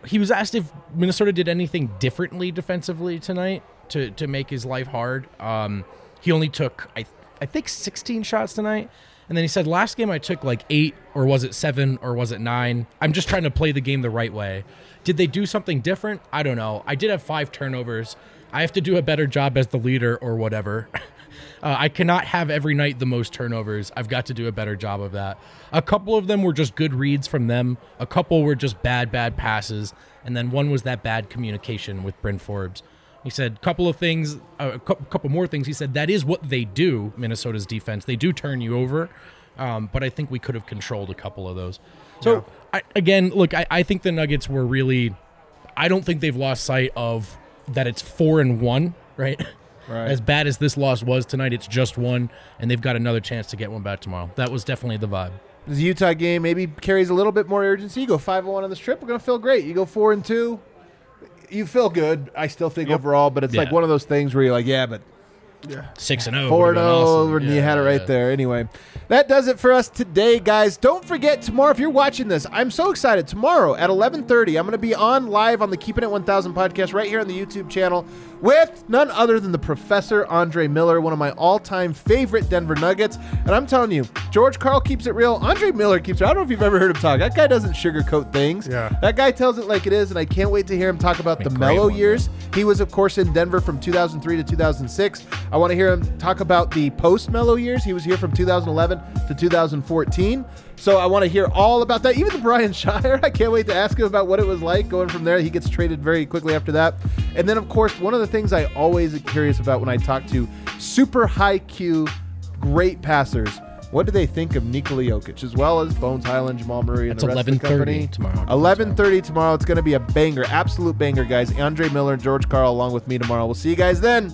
S5: he was asked if Minnesota did anything differently defensively tonight to, to make his life hard. Um, he only took, I, I think, 16 shots tonight. And then he said, last game I took like eight, or was it seven, or was it nine? I'm just trying to play the game the right way. Did they do something different? I don't know. I did have five turnovers. I have to do a better job as the leader or whatever. Uh, I cannot have every night the most turnovers. I've got to do a better job of that. A couple of them were just good reads from them. A couple were just bad, bad passes, and then one was that bad communication with Bryn Forbes. He said a couple of things, uh, a couple more things. He said that is what they do. Minnesota's defense, they do turn you over, um, but I think we could have controlled a couple of those. So I, again, look, I, I think the Nuggets were really. I don't think they've lost sight of that. It's four and one, right?
S2: Right.
S5: As bad as this loss was tonight, it's just one, and they've got another chance to get one back tomorrow. That was definitely the vibe.
S2: This Utah game maybe carries a little bit more urgency. You go five and one on the strip, we're gonna feel great. You go four and two, you feel good. I still think overall, but it's like one of those things where you're like, yeah, but
S5: Six and zero,
S2: four
S5: would've
S2: and
S5: been
S2: zero,
S5: awesome.
S2: and you had it right
S5: yeah.
S2: there. Anyway, that does it for us today, guys. Don't forget tomorrow if you're watching this. I'm so excited. Tomorrow at 11:30, I'm going to be on live on the Keeping It 1000 podcast right here on the YouTube channel with none other than the Professor Andre Miller, one of my all-time favorite Denver Nuggets. And I'm telling you, George Karl keeps it real. Andre Miller keeps it. I don't know if you've ever heard him talk. That guy doesn't sugarcoat things.
S1: Yeah.
S2: That guy tells it like it is, and I can't wait to hear him talk about the Melo
S5: one,
S2: years. He was, of course, in Denver from 2003 to 2006. I want to hear him talk about the post Melo years. He was here from 2011 to 2014. So I want to hear all about that. Even the Brian Shire, I can't wait to ask him about what it was like going from there. He gets traded very quickly after that. And then, of course, one of the things I always get curious about when I talk to super high Q, great passers. What do they think of Nikola Jokic, as well as Bones Hyland, Jamal Murray, and
S5: That's
S2: the rest of the
S5: 11:30
S2: company?
S5: tomorrow.
S2: 11:30 tomorrow. It's going to be a banger, absolute banger, guys. Andre Miller and George Karl along with me tomorrow. We'll see you guys then.